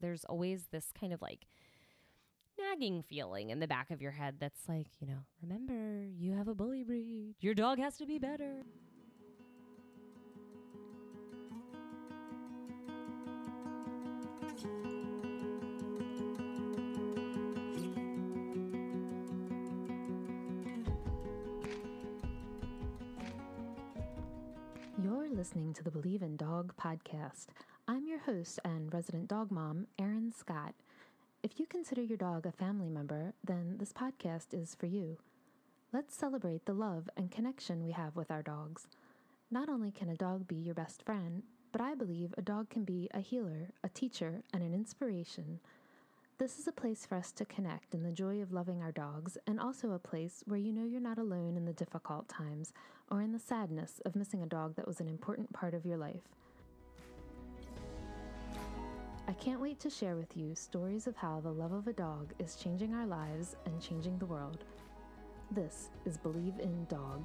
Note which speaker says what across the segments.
Speaker 1: There's always this kind of like nagging feeling in the back of your head that's like, you know, remember, you have a bully breed. Your dog has to be better.
Speaker 2: You're listening to the Believe in Dog podcast. I'm your host and resident dog mom, Erin Scott. If you consider your dog a family member, then this podcast is for you. Let's celebrate the love and connection we have with our dogs. Not only can a dog be your best friend, but I believe a dog can be a healer, a teacher, and an inspiration. This is a place for us to connect in the joy of loving our dogs, and also a place where you know you're not alone in the difficult times or in the sadness of missing a dog that was an important part of your life. Can't wait to share with you stories of how the love of a dog is changing our lives and changing the world. This is Believe in Dog.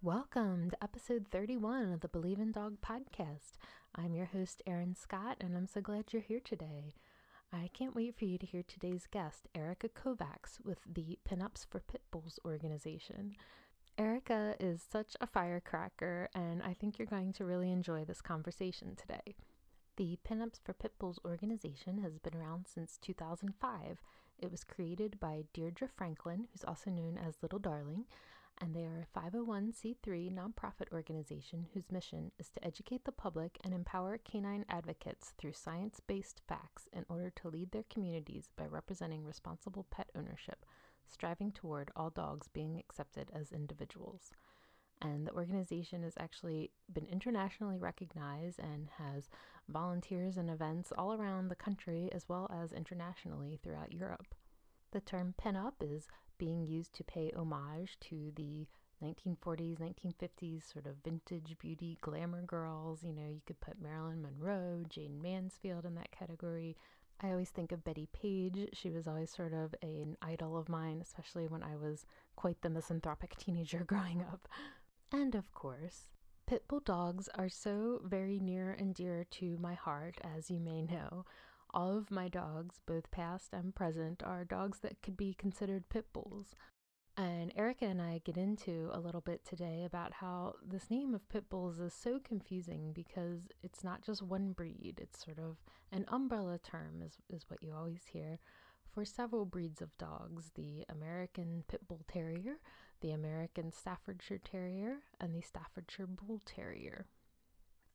Speaker 2: Welcome to episode 31 of the Believe in Dog podcast. I'm your host, Erin Scott, and I'm so glad you're here today. I can't wait for you to hear today's guest, Erica Kovacs, with the Pinups for Pitbulls organization. Erica is such a firecracker, and I think you're going to really enjoy this conversation today. The Pinups for Pitbulls organization has been around since 2005. It was created by Deirdre Franklin, who's also known as Little Darling, and they are a 501c3 nonprofit organization whose mission is to educate the public and empower canine advocates through science based facts in order to lead their communities by representing responsible pet ownership, striving toward all dogs being accepted as individuals. And the organization has actually been internationally recognized and has volunteers and events all around the country as well as internationally throughout Europe. The term pinup is being used to pay homage to the 1940s, 1950s sort of vintage beauty glamour girls. You know, you could put Marilyn Monroe, Jayne Mansfield in that category. I always think of Bettie Page. She was always sort of an idol of mine, especially when I was quite the misanthropic teenager growing up. And of course, pit bull dogs are so very near and dear to my heart, as you may know. All of my dogs, both past and present, are dogs that could be considered pit bulls. And Erica and I get into a little bit today about how this name of pit bulls is so confusing because it's not just one breed, it's sort of an umbrella term, is, is what you always hear, for several breeds of dogs the American Pit Bull Terrier, the American Staffordshire Terrier, and the Staffordshire Bull Terrier.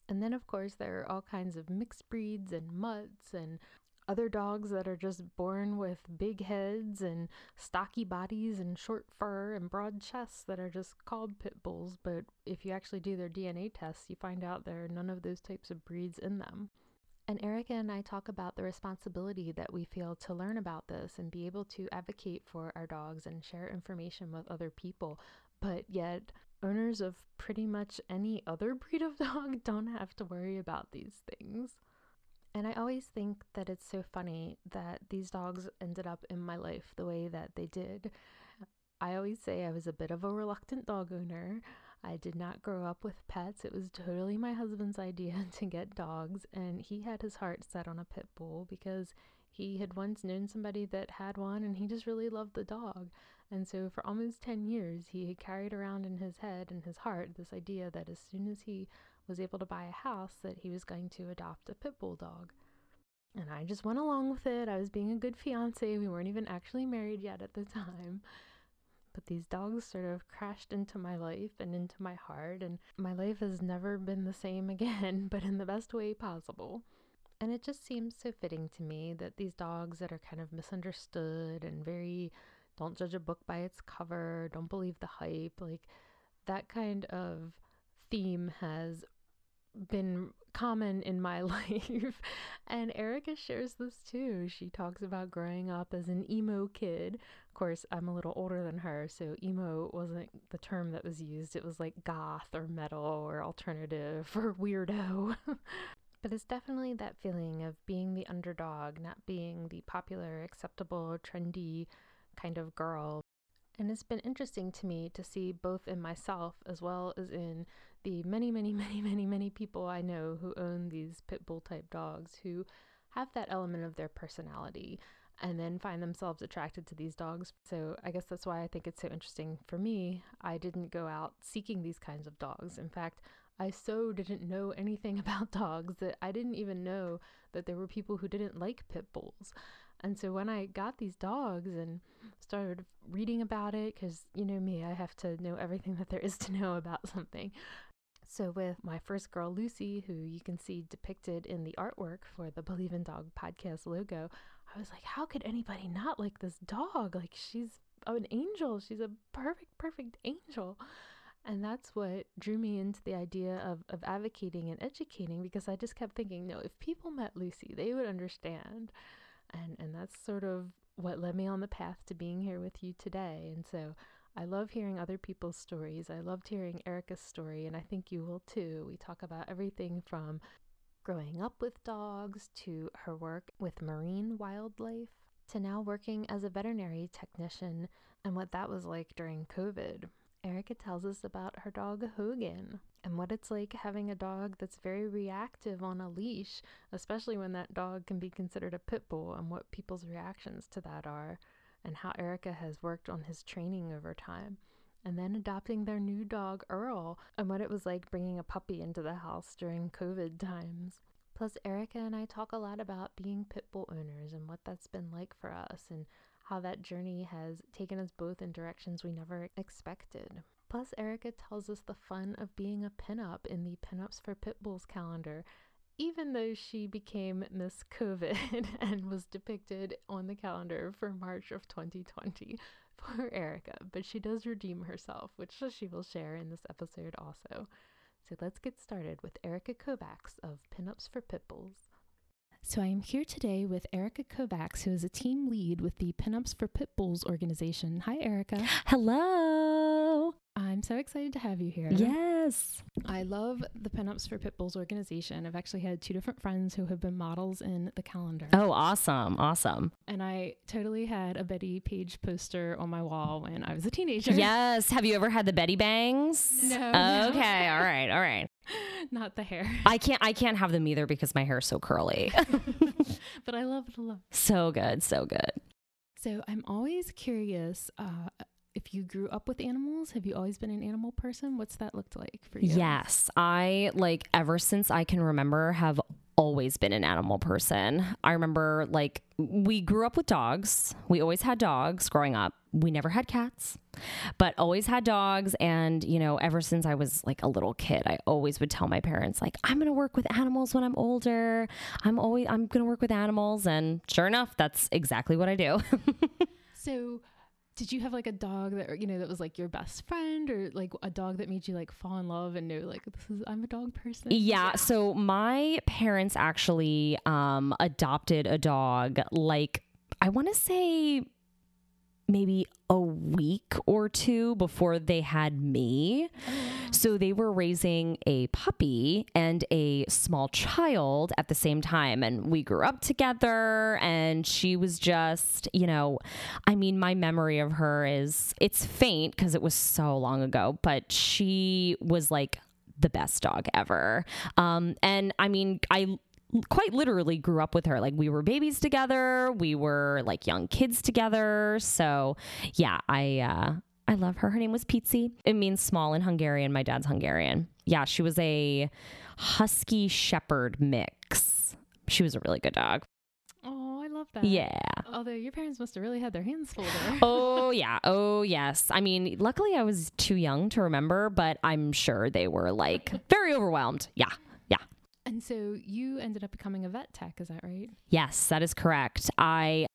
Speaker 2: And then, of course, there are all kinds of mixed breeds and mutts and other dogs that are just born with big heads and stocky bodies and short fur and broad chests that are just called pit bulls. But if you actually do their DNA tests, you find out there are none of those types of breeds in them. And Erica and I talk about the responsibility that we feel to learn about this and be able to advocate for our dogs and share information with other people. But yet, owners of pretty much any other breed of dog don't have to worry about these things. And I always think that it's so funny that these dogs ended up in my life the way that they did. I always say I was a bit of a reluctant dog owner. I did not grow up with pets. It was totally my husband's idea to get dogs, and he had his heart set on a pit bull because he had once known somebody that had one and he just really loved the dog. And so, for almost 10 years, he had carried around in his head and his heart this idea that as soon as he was able to buy a house, that he was going to adopt a pit bull dog. And I just went along with it. I was being a good fiance. We weren't even actually married yet at the time. But these dogs sort of crashed into my life and into my heart, and my life has never been the same again, but in the best way possible. And it just seems so fitting to me that these dogs that are kind of misunderstood and very don't judge a book by its cover, don't believe the hype, like that kind of theme has been common in my life. and Erica shares this too. She talks about growing up as an emo kid. Of course, I'm a little older than her, so emo wasn't the term that was used. It was like goth or metal or alternative or weirdo. but it's definitely that feeling of being the underdog, not being the popular, acceptable, trendy kind of girl. And it's been interesting to me to see both in myself as well as in the many, many, many, many, many people I know who own these pit bull type dogs who have that element of their personality and then find themselves attracted to these dogs. So I guess that's why I think it's so interesting for me. I didn't go out seeking these kinds of dogs. In fact, I so didn't know anything about dogs that I didn't even know that there were people who didn't like pit bulls. And so when I got these dogs and started reading about it, because you know me, I have to know everything that there is to know about something. So, with my first girl, Lucy, who you can see depicted in the artwork for the Believe in Dog podcast logo, I was like, how could anybody not like this dog? Like, she's an angel. She's a perfect, perfect angel. And that's what drew me into the idea of, of advocating and educating because I just kept thinking, no, if people met Lucy, they would understand. And, and that's sort of what led me on the path to being here with you today. And so I love hearing other people's stories. I loved hearing Erica's story, and I think you will too. We talk about everything from growing up with dogs to her work with marine wildlife to now working as a veterinary technician and what that was like during COVID. Erica tells us about her dog Hogan and what it's like having a dog that's very reactive on a leash, especially when that dog can be considered a pit bull, and what people's reactions to that are, and how Erica has worked on his training over time. And then adopting their new dog, Earl, and what it was like bringing a puppy into the house during COVID times. Plus, Erica and I talk a lot about being pit bull owners and what that's been like for us, and how that journey has taken us both in directions we never expected. Plus, Erica tells us the fun of being a pinup in the Pinups for Pit Bulls calendar, even though she became Miss COVID and was depicted on the calendar for March of 2020 for Erica. But she does redeem herself, which she will share in this episode also. So let's get started with Erica Kovacs of Pinups for Pit Bulls. So I am here today with Erica Kovacs, who is a team lead with the Pinups for Pit Bulls organization. Hi, Erica.
Speaker 1: Hello.
Speaker 2: I'm so excited to have you here.
Speaker 1: Yes.
Speaker 2: I love the Pinups for Pit Bulls organization. I've actually had two different friends who have been models in the calendar.
Speaker 1: Oh, awesome. Awesome.
Speaker 2: And I totally had a Bettie Page poster on my wall when I was a teenager.
Speaker 1: Yes. Have you ever had the Betty bangs?
Speaker 2: No, no.
Speaker 1: Okay. All right. All right.
Speaker 2: Not the hair.
Speaker 1: I can't I can't have them either because my hair's so curly.
Speaker 2: but I love it a lot.
Speaker 1: so good. So good.
Speaker 2: So I'm always curious uh, if you grew up with animals. Have you always been an animal person? What's that looked like for you?
Speaker 1: Yes. I like ever since I can remember have always been an animal person. I remember like we grew up with dogs. We always had dogs growing up. We never had cats, but always had dogs and you know, ever since I was like a little kid, I always would tell my parents like I'm going to work with animals when I'm older. I'm always I'm going to work with animals and sure enough, that's exactly what I do.
Speaker 2: So did you have like a dog that you know that was like your best friend or like a dog that made you like fall in love and know like this is I'm a dog person?
Speaker 1: Yeah, so my parents actually um adopted a dog like I want to say maybe a week or two before they had me. So they were raising a puppy and a small child at the same time. And we grew up together. And she was just, you know, I mean, my memory of her is it's faint because it was so long ago, but she was like, the best dog ever. Um, and I mean, I quite literally grew up with her. Like we were babies together, we were like young kids together. So yeah, I uh I love her. Her name was Pizzi. It means small in Hungarian. My dad's Hungarian. Yeah, she was a husky shepherd mix. She was a really good dog.
Speaker 2: Oh, I love that.
Speaker 1: Yeah.
Speaker 2: Although your parents must have really had their hands full there.
Speaker 1: Oh, yeah. Oh, yes. I mean, luckily I was too young to remember, but I'm sure they were like very overwhelmed. Yeah.
Speaker 2: And so you ended up becoming a vet tech, is that right?
Speaker 1: Yes, that is correct. I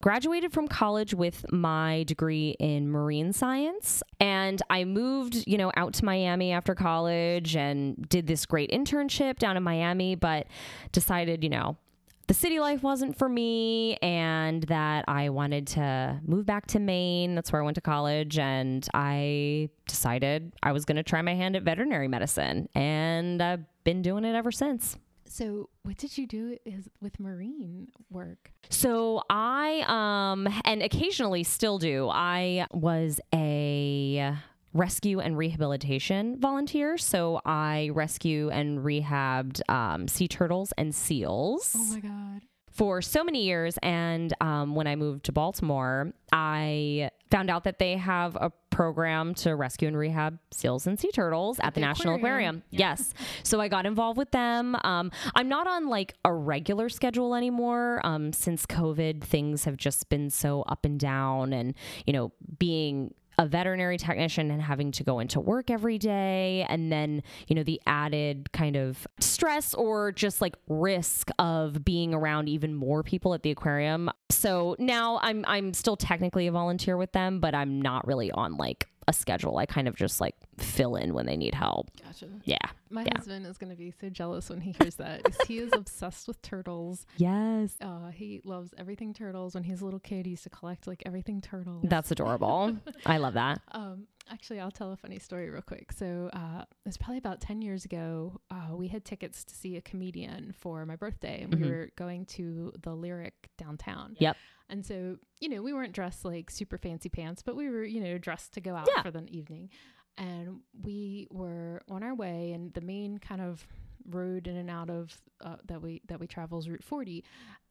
Speaker 1: graduated from college with my degree in marine science and I moved, you know, out to Miami after college and did this great internship down in Miami, but decided, you know, the city life wasn't for me and that I wanted to move back to Maine. That's where I went to college and I decided I was going to try my hand at veterinary medicine and I've been doing it ever since.
Speaker 2: So, what did you do is with marine work?
Speaker 1: So I um and occasionally still do. I was a rescue and rehabilitation volunteer. So I rescue and rehabbed um, sea turtles and seals.
Speaker 2: Oh my god.
Speaker 1: for so many years. And um, when I moved to Baltimore, I found out that they have a program to rescue and rehab seals and sea turtles at, the,
Speaker 2: the
Speaker 1: National
Speaker 2: aquarium.
Speaker 1: Aquarium. Yes. So I got involved with them. Um, I'm not on like a regular schedule anymore. Um, since COVID, things have just been so up and down. And, you know, being a veterinary technician and having to go into work every day. And then you know the added kind of stress or just like risk of being around even more people at the aquarium. So now i'm i'm still technically a volunteer with them but i'm not really on like a schedule i kind of just like fill in when they need help
Speaker 2: Gotcha.
Speaker 1: yeah
Speaker 2: My
Speaker 1: Yeah.
Speaker 2: husband is going to be so jealous when he hears that. he is obsessed with turtles.
Speaker 1: yes
Speaker 2: Uh, he loves everything turtles. When he was a little kid, he used to collect like everything turtles.
Speaker 1: that's adorable i love that
Speaker 2: Um, actually, I'll tell a funny story real quick. So, uh, it was probably about 10 years ago. Uh, we had tickets to see a comedian for my birthday, and we
Speaker 1: Mhm.
Speaker 2: were going to the Lyric downtown.
Speaker 1: Yep.
Speaker 2: And so, you know, we weren't dressed like super fancy pants, but we were, you know, dressed to go out
Speaker 1: Yeah.
Speaker 2: for the evening. And we were on our way, and the main kind of road in and out of uh, that we that we travel is Route 40,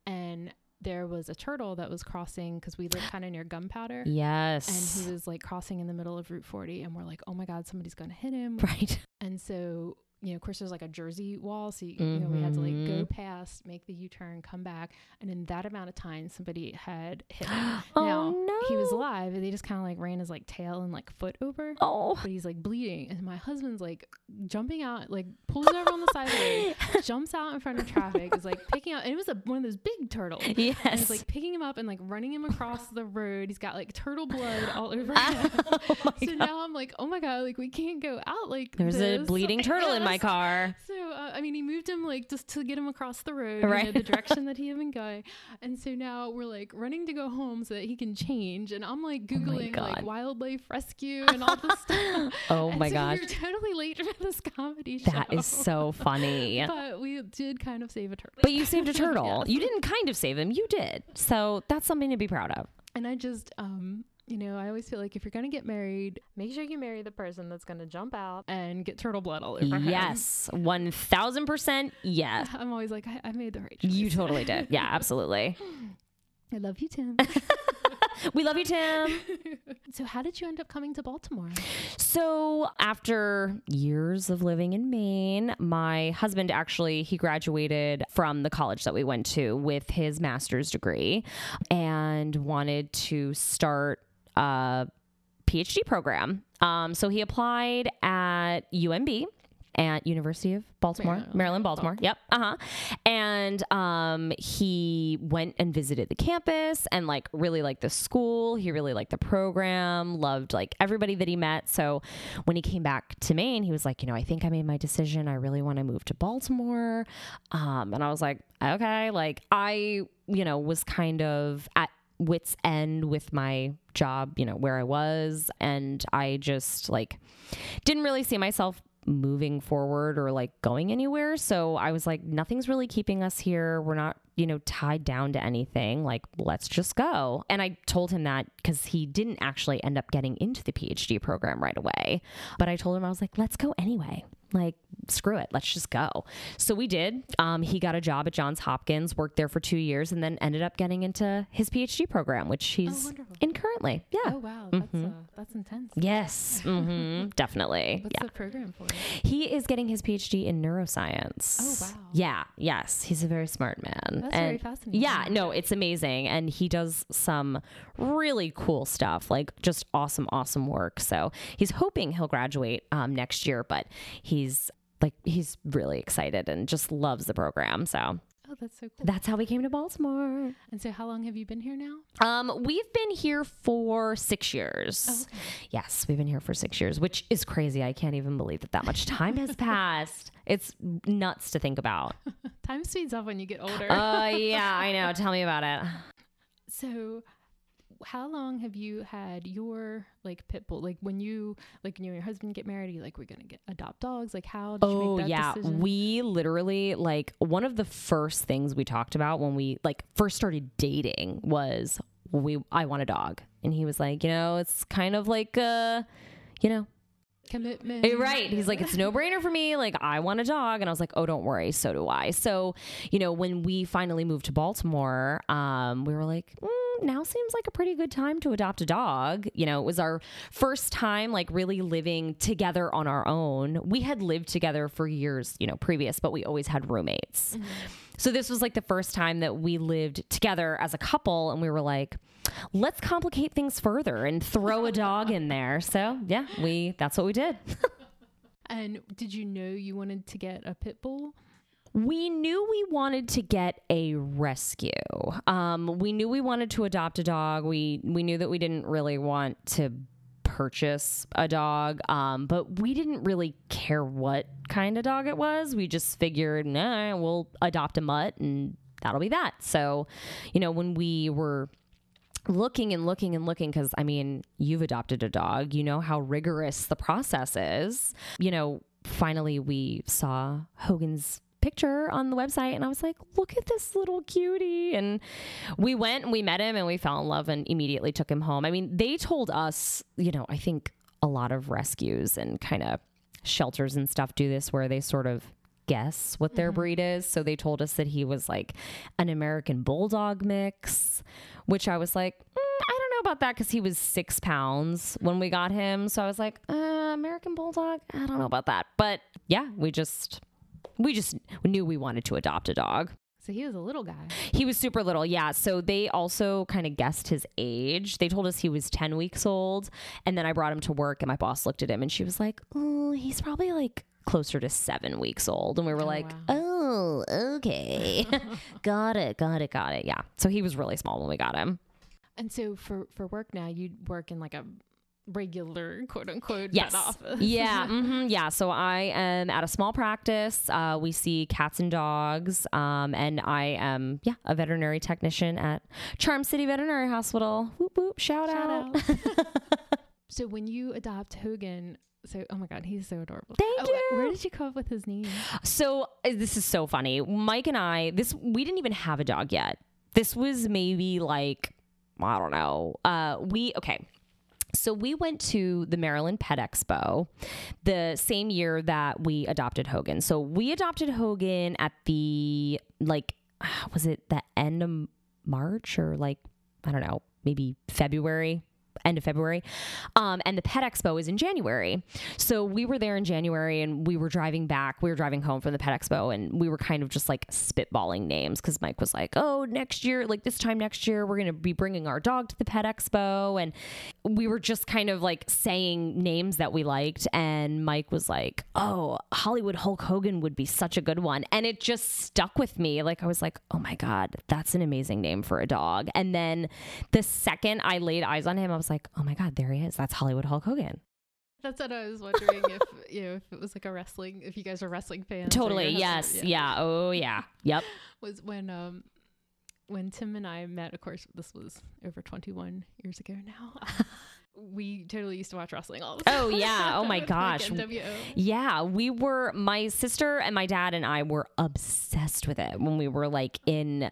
Speaker 2: and there was a turtle that was crossing because we live kind of near Gunpowder
Speaker 1: yes
Speaker 2: and he was like crossing in the middle of Route 40, and we're like, oh my God, somebody's going to hit him.
Speaker 1: right
Speaker 2: And so, you know, of course, there's like a Jersey wall. So, you, you know, we had to like go
Speaker 1: Mhm.
Speaker 2: past, make the U turn, come back. And in that amount of time, somebody had hit him.
Speaker 1: oh
Speaker 2: now,
Speaker 1: no
Speaker 2: he was alive, and they just kind of like ran his like tail and like foot over.
Speaker 1: oh
Speaker 2: But he's like bleeding. And my husband's like jumping out, like pulls over on the side of the road, jumps out in front of traffic, is like picking up, and it was a, one of those big turtles. And
Speaker 1: yes
Speaker 2: he's like picking him up and like running him across the road. He's got like turtle blood all over him.
Speaker 1: oh
Speaker 2: so
Speaker 1: God.
Speaker 2: now I'm like, oh my god, like we can't go out like
Speaker 1: There's a bleeding turtle in my
Speaker 2: Yes.
Speaker 1: car.
Speaker 2: So uh, I mean, he moved him like just to get him across the road, you know,
Speaker 1: Right.
Speaker 2: the direction that he had been going. And so now we're like running to go home so that he can change. And I'm like googling
Speaker 1: God.
Speaker 2: like wildlife rescue and all this stuff.
Speaker 1: Oh
Speaker 2: And
Speaker 1: my
Speaker 2: so
Speaker 1: gosh.
Speaker 2: We're totally late for this comedy show.
Speaker 1: That is so funny.
Speaker 2: But we did kind of save a turtle.
Speaker 1: But you saved a turtle.
Speaker 2: Yes.
Speaker 1: You didn't kind of save him, you did. So that's something to be proud of.
Speaker 2: And I just, um, you know, I always feel like if you're gonna get married, make sure you marry the person that's gonna jump out and get turtle blood all over.
Speaker 1: Yes, 1000% yes.
Speaker 2: I'm always like, I, I made the right choice.
Speaker 1: You totally did. Yeah, absolutely.
Speaker 2: I love you, Tim.
Speaker 1: We love you, Tim.
Speaker 2: so, how did you end up coming to Baltimore?
Speaker 1: So, after years of living in Maine, my husband actually he graduated from the college that we went to with his master's degree and wanted to start a PhD program. Um, so he applied at UMB at University of Baltimore,
Speaker 2: Maryland.
Speaker 1: Maryland, Baltimore. Yep. Uh-huh. And um he went and visited the campus and like really liked the school. He really liked the program, loved like everybody that he met. So when he came back to Maine, he was like, you know, I think I made my decision. I really want to move to Baltimore. Um and I was like, okay, like I, you know, was kind of at wits end with my job, you know, where I was and I just like didn't really see myself moving forward or like going anywhere. So I was like, nothing's really keeping us here. We're not, you know, tied down to anything. Like, let's just go. And I told him that because he didn't actually end up getting into the PhD program right away. But I told him, I was like, let's go anyway. Like, screw it. Let's just go. So we did. Um, he got a job at Johns Hopkins, worked there for two years, and then ended up getting into his PhD program, which he's
Speaker 2: wonderful.
Speaker 1: in currently. Yeah.
Speaker 2: Oh wow, that's uh, that's intense.
Speaker 1: Yes. hmm Definitely.
Speaker 2: What's
Speaker 1: Yeah.
Speaker 2: the program for?
Speaker 1: He is getting his PhD in neuroscience.
Speaker 2: Oh, wow.
Speaker 1: Yeah. Yes. He's a very smart man.
Speaker 2: That's very
Speaker 1: and
Speaker 2: fascinating.
Speaker 1: yeah, no, it's amazing. And he does some really cool stuff, like just awesome, awesome work. So he's hoping he'll graduate um, next year, but he's like, he's really excited and just loves the program. So
Speaker 2: Oh, that's so cool.
Speaker 1: that's how we came to Baltimore.
Speaker 2: And so, how long have you been here now?
Speaker 1: Um, we've been here for six years.
Speaker 2: Oh, okay.
Speaker 1: Yes, we've been here for six years, which is crazy. I can't even believe that that much time has passed. It's nuts to think about.
Speaker 2: Time speeds up when you get older.
Speaker 1: Oh, yeah, I know. Tell me about it.
Speaker 2: so, how long have you had your like pit bull? Like when you like when you and your husband get married, are you like we're gonna get adopt dogs? Like how did you
Speaker 1: Oh
Speaker 2: make that
Speaker 1: yeah,
Speaker 2: decision?
Speaker 1: we literally like one of the first things we talked about when we like first started dating was we I want a dog, and he was like, you know, it's kind of like uh, you know,
Speaker 2: commitment.
Speaker 1: Eh, Right. He's like, it's no brainer for me. Like, I want a dog. And I was like, oh, don't worry. So do I. So, you know, when we finally moved to Baltimore, um, we were like, mm, now seems like a pretty good time to adopt a dog. You know, it was our first time like really living together on our own. We had lived together for years, you know, previous, but we always had roommates. Mm-hmm. So this was like the first time that we lived together as a couple and we were like, let's complicate things further and throw a dog in there. So, yeah, we that's what we did.
Speaker 2: And did you know you wanted to get a pit bull?
Speaker 1: We knew we wanted to get a rescue. Um, we knew we wanted to adopt a dog. We we knew that we didn't really want to purchase a dog, um, but we didn't really care what kind of dog it was. We just figured, nah, we'll adopt a mutt, and that'll be that. So, you know, when we were looking and looking and looking because I mean, you've adopted a dog, you know how rigorous the process is. You know, finally we saw Hogan's picture on the website and I was like, look at this little cutie. And we went and we met him and we fell in love and immediately took him home. I mean, they told us, you know, I think a lot of rescues and kind of shelters and stuff do this where they sort of guess what their breed is. So they told us that he was like an American Bulldog mix, which I was like, mm, I don't know about that because he was six pounds when we got him. So I was like, uh, American Bulldog? I don't know about that. But yeah, we just. We just knew we wanted to adopt a dog.
Speaker 2: So he was a little guy.
Speaker 1: He was super little, yeah. So they also kind of guessed his age. They told us he was 10 weeks old. And then I brought him to work, and my boss looked at him and she was like, Oh, he's probably like closer to seven weeks old. And we were
Speaker 2: Oh,
Speaker 1: like,
Speaker 2: wow.
Speaker 1: Oh, okay. got it, got it, got it. Yeah. So he was really small when we got him.
Speaker 2: And so for for work now, you work in like a regular quote unquote
Speaker 1: Yes. Yeah. hmm yeah. So I am at a small practice. Uh, we see cats and dogs. Um, and I am, yeah, a veterinary technician at Charm City Veterinary Hospital. Whoop, whoop. Shout,
Speaker 2: Shout
Speaker 1: out.
Speaker 2: out. so when you adopt Hogan, so oh my god, he's so adorable.
Speaker 1: Thank
Speaker 2: Oh, wh- Where did you come up with his name?
Speaker 1: So uh, this is so funny. Mike and I, this we didn't even have a dog yet. This was maybe like I don't know. Uh, we okay. So we went to the Maryland Pet Expo the same year that we adopted Hogan. So we adopted Hogan at the like was it the end of March or like I don't know, maybe February, end of February. Um, and the Pet Expo is in January. So we were there in January and we were driving back. We were driving home from the Pet Expo and we were kind of just like spitballing names because Mike was like, oh, next year, like this time next year, we're going to be bringing our dog to the Pet Expo. And we were just kind of like saying names that we liked. And Mike was like, oh, Hollywood Hulk Hogan would be such a good one. And it just stuck with me. Like, I was like, oh my God, that's an amazing name for a dog. And then the second I laid eyes on him, I was like, oh my God, there he is. That's Hollywood Hulk Hogan.
Speaker 2: That's what I was wondering if you know if it was like a wrestling if you guys are wrestling fans.
Speaker 1: Totally. Yes.
Speaker 2: husband-
Speaker 1: Yeah. Oh, yeah. Yep.
Speaker 2: Was when um when Tim and I met. Of course, this was over twenty one years ago now. we totally used to watch wrestling all the time.
Speaker 1: Oh, yeah. Oh, my gosh.
Speaker 2: NWO.
Speaker 1: Yeah, we were my sister and my dad and I were obsessed with it when we were like in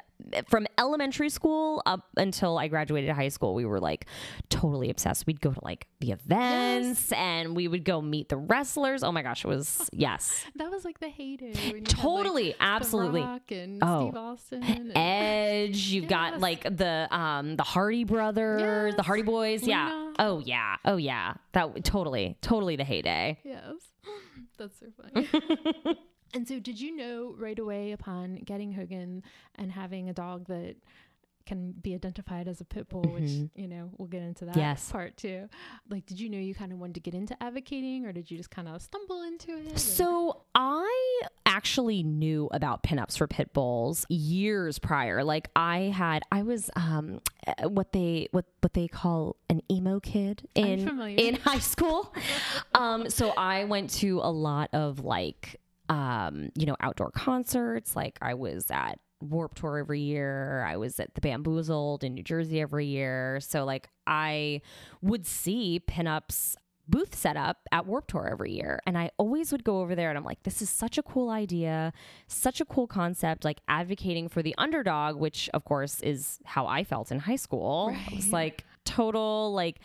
Speaker 1: from elementary school up until I graduated high school. We were like totally obsessed. We'd go to like the events and we would go meet the wrestlers. Oh my gosh, it was yes.
Speaker 2: That was like the heyday. You had, like,
Speaker 1: Totally, absolutely.
Speaker 2: And
Speaker 1: Oh.
Speaker 2: Steve Austin. and-
Speaker 1: Edge, you've got like the um the Hardy brothers, the Hardy boys. Yeah. Oh yeah. Oh yeah. That totally, totally the heyday.
Speaker 2: Yes. That's so funny. and so, did you know right away upon getting Hogan and having a dog that can be identified as a pit bull, which,
Speaker 1: Mhm.
Speaker 2: you know, we'll get into that
Speaker 1: Yes.
Speaker 2: part too. Like, did you know you kind of wanted to get into advocating or did you just kind of stumble into it? and-
Speaker 1: So I actually knew about pinups for pit bulls years prior. Like I had, I was um, uh, what they what what they call an emo kid in in high school. um, so I went to a lot of like um, you know outdoor concerts. Like I was at Warp Tour every year. I was at the Bamboozled in New Jersey every year. So like I would see pinups booth set up at Warp Tour every year. And I always would go over there and I'm like, this is such a cool idea, such a cool concept, like advocating for the underdog, which of course is how I felt in high school. Right. It was like total like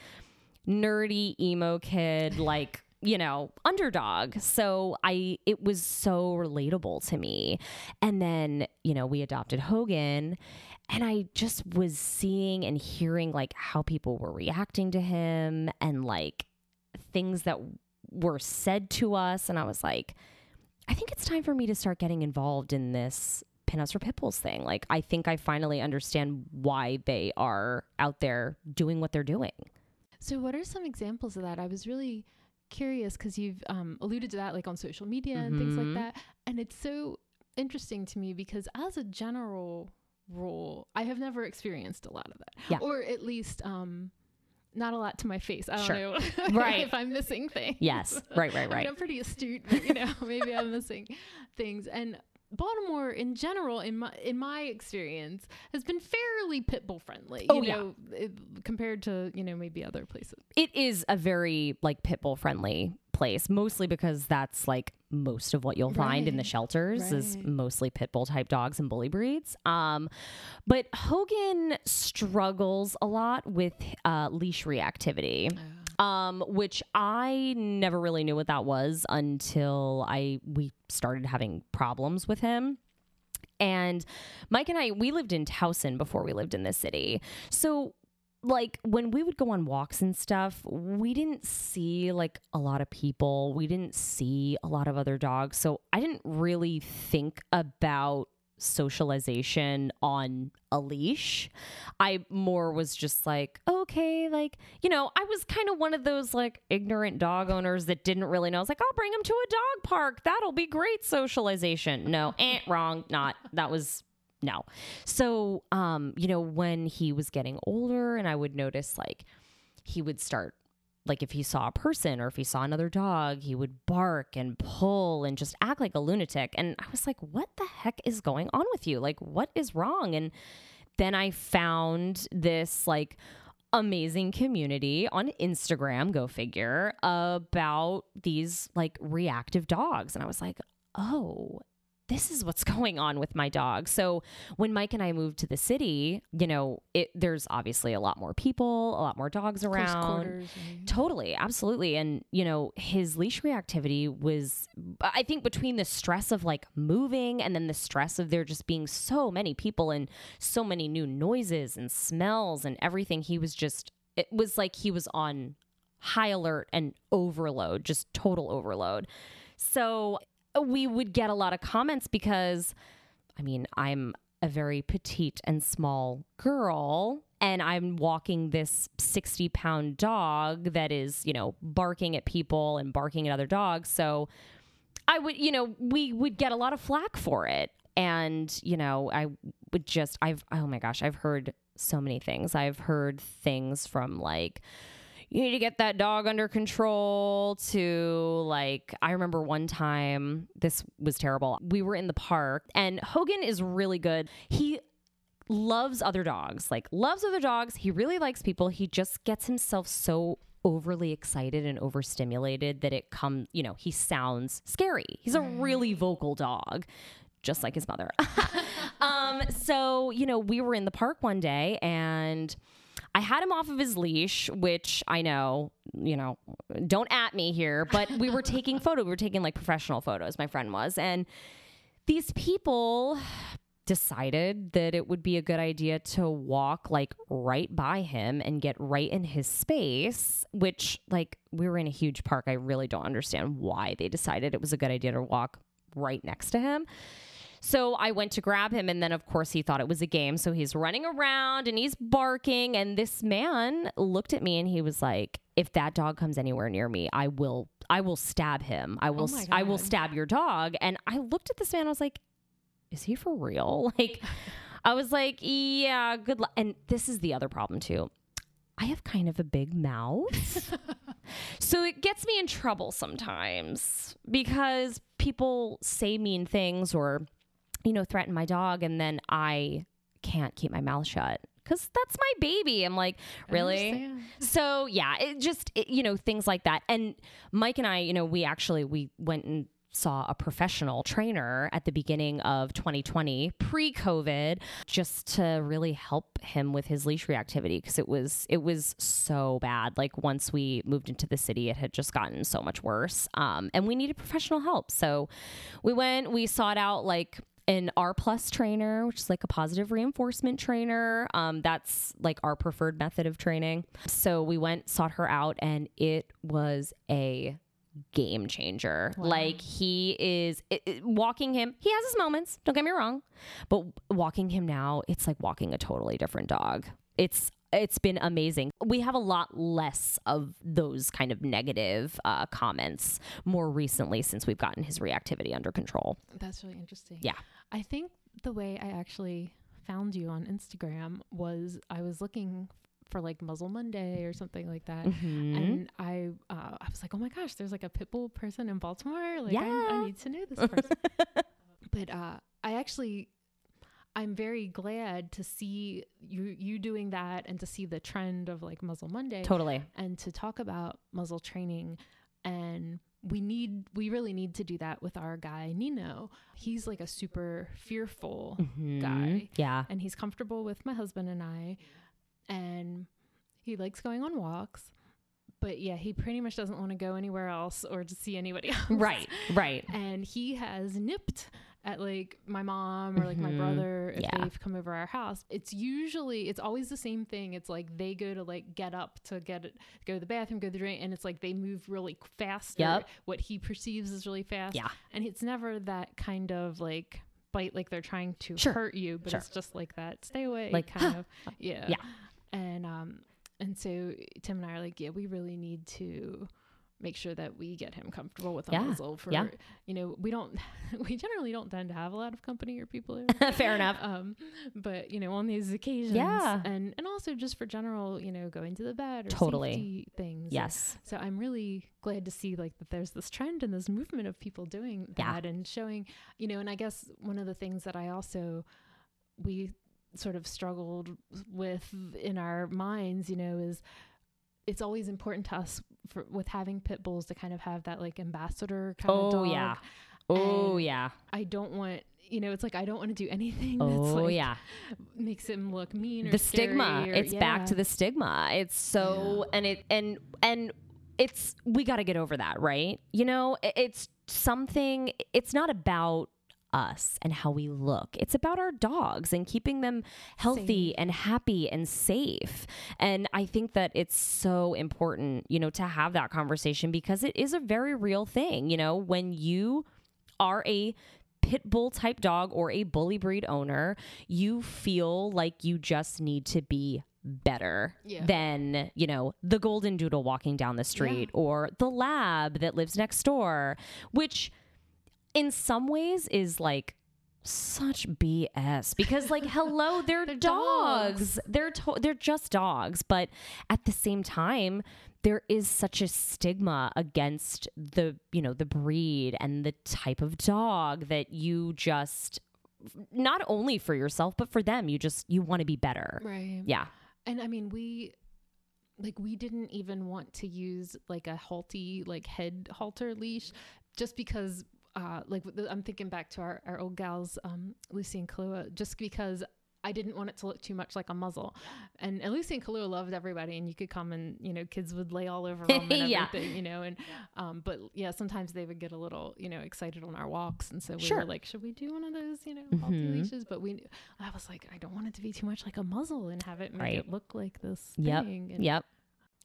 Speaker 1: nerdy emo kid, like you know, underdog. So I it was so relatable to me. And then, you know, we adopted Hogan and I just was seeing and hearing like how people were reacting to him and like things that were said to us and I was like I think it's time for me to start getting involved in this Pinups for Pitbulls thing. Like I think I finally understand why they are out there doing what they're doing.
Speaker 2: So what are some examples of that? I was really curious because you've um, alluded to that like on social media and mm-hmm. things like mm-hmm. that. And it's so interesting to me because as a general rule, I have never experienced a lot of that.
Speaker 1: Yeah.
Speaker 2: Or at least um, not a lot to my face. I don't
Speaker 1: sure.
Speaker 2: know
Speaker 1: right.
Speaker 2: if I'm missing things.
Speaker 1: Yes. Right, right, right. I
Speaker 2: mean, I'm pretty astute, but you know, maybe I'm missing things. And Baltimore in general, in my in my experience, has been fairly pitbull friendly.
Speaker 1: Oh,
Speaker 2: you know, yeah. it, compared to you know maybe other places.
Speaker 1: It is a very like pitbull friendly place, mostly because that's like most of what you'll right. find in the shelters right. is mostly pit bull type dogs and bully breeds. Um, but Hogan struggles a lot with uh, leash reactivity. Oh um, which I never really knew what that was until I we started having problems with him. And Mike and I, we lived in Towson before we lived in this city. So like when we would go on walks and stuff, we didn't see like a lot of people. We didn't see a lot of other dogs. So I didn't really think about socialization on a leash. I more was just like, okay, like, you know, I was kind of one of those like ignorant dog owners that didn't really know. I was like, I'll bring him to a dog park. That'll be great socialization. No, wrong. Not. That was no. So, um, you know, when he was getting older and I would notice like he would start like if he saw a person or if he saw another dog, he would bark and pull and just act like a lunatic. And I was like, what the heck is going on with you? Like, what is wrong? And then I found this like amazing community on Instagram, go figure, about these like reactive dogs. And I was like, oh, this is what's going on with my dog. So when Mike and I moved to the city, you know, it there's obviously a lot more people, a lot more dogs around. Totally, absolutely. And you know, his leash reactivity was I think between the stress of like moving and then the stress of there just being so many people and so many new noises and smells and everything, he was just it was like he was on high alert and overload, just total overload. So we would get a lot of comments because, I mean, I'm a very petite and small girl and I'm walking this 60 pound dog that is, you know, barking at people and barking at other dogs. So I would, you know, we would get a lot of flack for it. And, you know, I would just, I've, oh my gosh, I've heard so many things. I've heard things from like, you need to get that dog under control to like I remember one time this was terrible. We were in the park and Hogan is really good. He loves other dogs. Like loves other dogs. He really likes people. He just gets himself so overly excited and overstimulated that it comes, you know, he sounds scary. He's a really vocal dog just like his mother. um, so, you know, we were in the park one day and I had him off of his leash, which I know, you know, don't at me here, but we were taking photo. We were taking like professional photos, my friend was. And these people decided that it would be a good idea to walk like right by him and get right in his space, which like we were in a huge park. I really don't understand why they decided it was a good idea to walk right next to him. So I went to grab him, and then of course he thought it was a game. So he's running around and he's barking. And this man looked at me and he was like, "If that dog comes anywhere near me, I will, I will stab him. I will, oh I will stab your dog." And I looked at this man. I was like, "Is he for real?" Like, I was like, "Yeah, good luck." And this is the other problem too. I have kind of a big mouth. so it gets me in trouble sometimes because people say mean things or you know, threaten my dog and then I can't keep my mouth shut because that's my baby. I'm like, really? So yeah, it just it, you know things like that. And Mike and I, you know, we actually we went and saw a professional trainer at the beginning of 2020 pre-covid just to really help him with his leash reactivity because it was it was so bad like once we moved into the city it had just gotten so much worse um, and we needed professional help so we went we sought out like an R plus trainer, which is like a positive reinforcement trainer. Um, that's like our preferred method of training. So we went, sought her out, and it was a game changer.
Speaker 2: Wow.
Speaker 1: Like he is it, it- walking him. He has his moments. Don't get me wrong, but walking him now, it's like walking a totally different dog. It's it's been amazing. We have a lot less of those kind of negative uh, comments more recently since we've gotten his reactivity under control.
Speaker 2: That's really interesting.
Speaker 1: Yeah.
Speaker 2: I think the way I actually found you on Instagram was I was looking for like Muzzle Monday or something like that.
Speaker 1: Mhm.
Speaker 2: And I, uh, I was like, oh my gosh, there's like a pit bull person in Baltimore. Like, I,
Speaker 1: Yeah.
Speaker 2: I need to know this person. but uh, I actually, I'm very glad to see you you doing that and to see the trend of like Muzzle Monday
Speaker 1: Totally.
Speaker 2: and to talk about muzzle training and we need we really need to do that with our guy Nino. He's like a super fearful
Speaker 1: Mhm.
Speaker 2: guy
Speaker 1: Yeah.
Speaker 2: and he's comfortable with my husband and I and he likes going on walks. But yeah, he pretty much doesn't want to go anywhere else or to see anybody else.
Speaker 1: Right. Right.
Speaker 2: And he has nipped at like my mom or like my
Speaker 1: Mhm.
Speaker 2: brother if
Speaker 1: Yeah.
Speaker 2: they've come over our house. It's usually it's always the same thing. It's like they go to like get up to get it, go to the bathroom, go to the drain, and it's like they move really fast.
Speaker 1: Yep.
Speaker 2: What he perceives is really fast.
Speaker 1: Yeah.
Speaker 2: And it's never that kind of like bite like they're trying to
Speaker 1: Sure.
Speaker 2: hurt you, but
Speaker 1: Sure.
Speaker 2: it's just like that stay away
Speaker 1: Like,
Speaker 2: kind of. Yeah.
Speaker 1: Yeah.
Speaker 2: And um and so Tim and I are like, yeah, we really need to make sure that we get him comfortable with a
Speaker 1: Yeah.
Speaker 2: muzzle for
Speaker 1: Yeah.
Speaker 2: you know, we don't we generally don't tend to have a lot of company or people.
Speaker 1: Fair enough.
Speaker 2: um but you know, on these occasions
Speaker 1: Yeah.
Speaker 2: and and also just for general, you know, going to the bed or
Speaker 1: Totally.
Speaker 2: things.
Speaker 1: Yes.
Speaker 2: So I'm really glad to see like that there's this trend and this movement of people doing
Speaker 1: Yeah.
Speaker 2: that and showing, you know, and I guess one of the things that I also we sort of struggled with in our minds, you know, is it's always important to us for with having pit bulls to kind of have that like ambassador kind of
Speaker 1: Oh
Speaker 2: dog.
Speaker 1: yeah. Oh
Speaker 2: And
Speaker 1: yeah.
Speaker 2: I don't want you know, it's like I don't want to do anything that's
Speaker 1: Oh
Speaker 2: like
Speaker 1: yeah.
Speaker 2: makes him look mean or
Speaker 1: the stigma
Speaker 2: or-
Speaker 1: it's back to the stigma it's so and it and and it's we got to get over that right you know it's something it's not about us and how we look. It's about our dogs and keeping them healthy and happy and safe. And i think that it's so important you know to have that conversation because it is a very real thing you know when you are a pit bull type dog or a bully breed owner, you feel like you just need to be better
Speaker 2: Yeah.
Speaker 1: than, you know, the golden doodle walking down the street or the lab that lives next door, which in some ways is like such BS because like hello they're,
Speaker 2: They're
Speaker 1: dogs.
Speaker 2: dogs.
Speaker 1: they're to- they're just dogs but at the same time there is such a stigma against the you know the breed and the type of dog that you just not only for yourself but for them you just you want to be better
Speaker 2: Right.
Speaker 1: yeah
Speaker 2: And I mean, we like we didn't even want to use like a Halti like head halter leash just because uh like I'm thinking back to our, our old gals um Lucy and Kahlua just because I didn't want it to look too much like a muzzle. And, and Lucy and Kahlua loved everybody and you could come and, you know, kids would lay all over them and
Speaker 1: Yeah.
Speaker 2: everything, you know, and um but yeah, sometimes they would get a little, you know, excited on our walks and so we
Speaker 1: Sure.
Speaker 2: were like, should we do one of those, you know,
Speaker 1: Mhm.
Speaker 2: leashes? But we I was like, I don't want it to be too much like a muzzle and have it make
Speaker 1: Right.
Speaker 2: it look like this
Speaker 1: Yep.
Speaker 2: thing. And,
Speaker 1: yep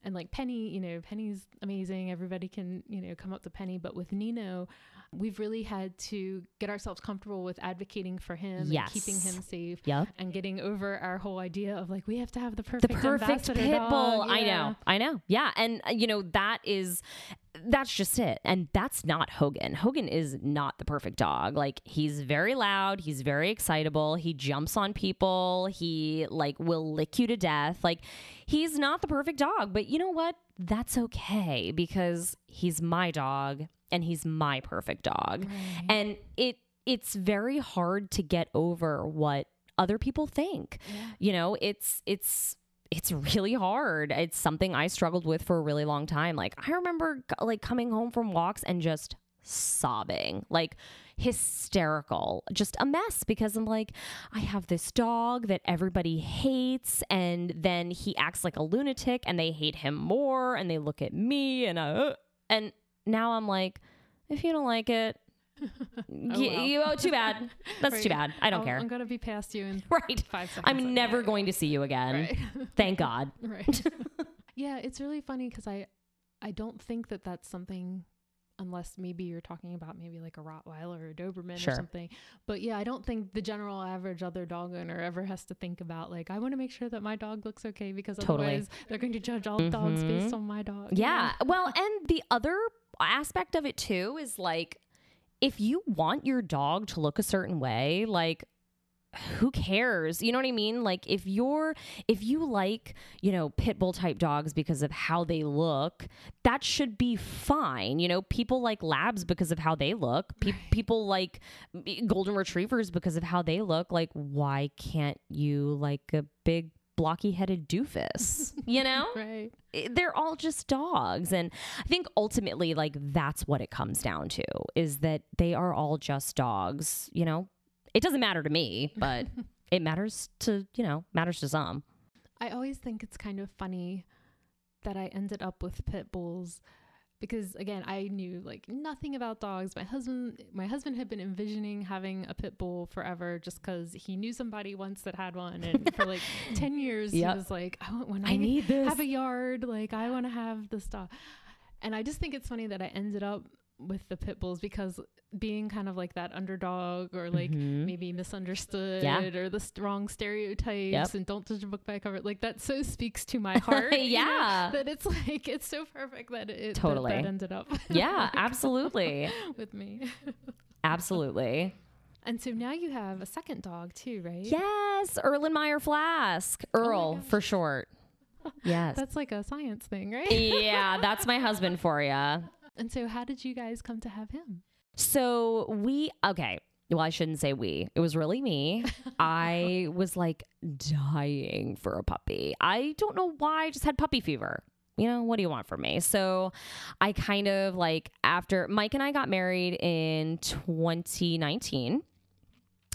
Speaker 2: and like Penny, you know, Penny's amazing. Everybody can, you know, come up to Penny. But with Nino, we've really had to get ourselves comfortable with advocating for him and keeping him safe
Speaker 1: yep
Speaker 2: and getting over our whole idea of like, we have to have the perfect,
Speaker 1: the
Speaker 2: perfect,
Speaker 1: pit bull. I know, I know. Yeah, and uh, you know that is that's just it, and that's not Hogan. Hogan is not the perfect dog. Like he's very loud, he's very excitable, he jumps on people, he like will lick you to death. Like he's not the perfect dog, but you know what? That's okay because he's my dog and he's my perfect dog
Speaker 2: Right.
Speaker 1: and it it's very hard to get over what other people think. You know, it's it's it's really hard. It's something I struggled with for a really long time. Like I remember like coming home from walks and just sobbing. Like hysterical, just a mess because I'm like, I have this dog that everybody hates, and then he acts like a lunatic, and they hate him more, and they look at me, and uh, and now I'm like, if you don't like it,
Speaker 2: Oh, well.
Speaker 1: you, oh, too bad. That's
Speaker 2: Right.
Speaker 1: too bad. I don't
Speaker 2: I'll-
Speaker 1: care.
Speaker 2: I'm gonna be past you in
Speaker 1: right.
Speaker 2: five seconds.
Speaker 1: I'm never going to see you again.
Speaker 2: Right.
Speaker 1: Thank God.
Speaker 2: right. yeah, it's really funny because I, I don't think that that's something, unless maybe you're talking about maybe like a Rottweiler or a Doberman
Speaker 1: Sure.
Speaker 2: or something. But yeah, I don't think the general average other dog owner ever has to think about like I want to make sure that my dog looks okay because
Speaker 1: Totally.
Speaker 2: otherwise they're going to judge all dogs based
Speaker 1: Mhm.
Speaker 2: on my dog. you
Speaker 1: Yeah.
Speaker 2: know?
Speaker 1: Well, and the other aspect of it too is like if you want your dog to look a certain way, like who cares? You know what I mean? Like if you're if you like, you know, pit bull type dogs because of how they look, that should be fine. You know, people like labs because of how they look. Pe- people like mm, golden retrievers because of how they look. Like why can't you like a big blocky headed doofus? You know?
Speaker 2: Right.
Speaker 1: they're all just dogs and i think ultimately like that's what it comes down to is that they are all just dogs you know it doesn't matter to me but it matters to you know matters to some
Speaker 2: I always think it's kind of funny that I ended up with pit bulls because again, I knew like nothing about dogs. My husband my husband had been envisioning having a pit bull forever just cuz he knew somebody once that had one and for like 10 years
Speaker 1: Yep.
Speaker 2: he was like I want when I,
Speaker 1: i need this
Speaker 2: have a yard, like I want to have this dog. And I just think it's funny that I ended up with the pit bulls because being kind of like that underdog or like
Speaker 1: Mhm.
Speaker 2: maybe misunderstood
Speaker 1: Yeah.
Speaker 2: or the strong stereotypes
Speaker 1: Yep.
Speaker 2: and don't judge a book by a cover like that so speaks to my heart you know,
Speaker 1: Yeah.
Speaker 2: that it's like it's so perfect that it
Speaker 1: Totally.
Speaker 2: that, ended up
Speaker 1: yeah absolutely
Speaker 2: with me
Speaker 1: absolutely
Speaker 2: and so now you have a second dog too right
Speaker 1: yes erlenmeyer flask earl
Speaker 2: gosh.
Speaker 1: for short yes
Speaker 2: that's like a science thing right
Speaker 1: yeah that's my husband for you
Speaker 2: and so how did you guys come to have him
Speaker 1: So we okay. Well, I shouldn't say we. It was really me. I was like dying for a puppy. I don't know why. I just had puppy fever. You know, what do you want from me? So I kind of like after Mike and I got married in 2019.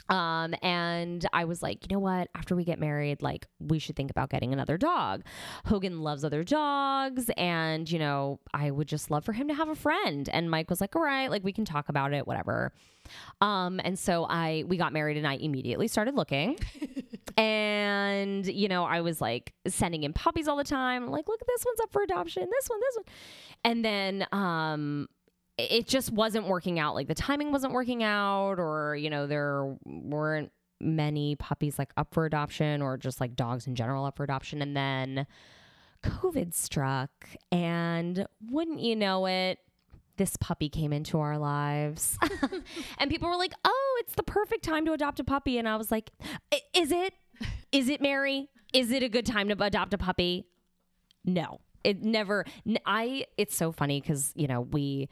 Speaker 1: Um, and I was like, you know what? After we get married, like we should think about getting another dog. Hogan loves other dogs, and you know, I would just love for him to have a friend. And Mike was like, all right, like we can talk about it, whatever. Um, and so I we got married, and I immediately started looking. and you know, I was like sending in puppies all the time. Like, look, this one's up for adoption. This one, this one, and then um it just wasn't working out. Like the timing wasn't working out, or you know, there weren't many puppies like up for adoption, or just like dogs in general up for adoption. And then COVID struck, and wouldn't you know it, this puppy came into our lives, and people were like, "Oh, it's the perfect time to adopt a puppy." And I was like, "Is it? Is it, Mary? Is it a good time to adopt a puppy?" No, it never. I, It's so funny because you know we.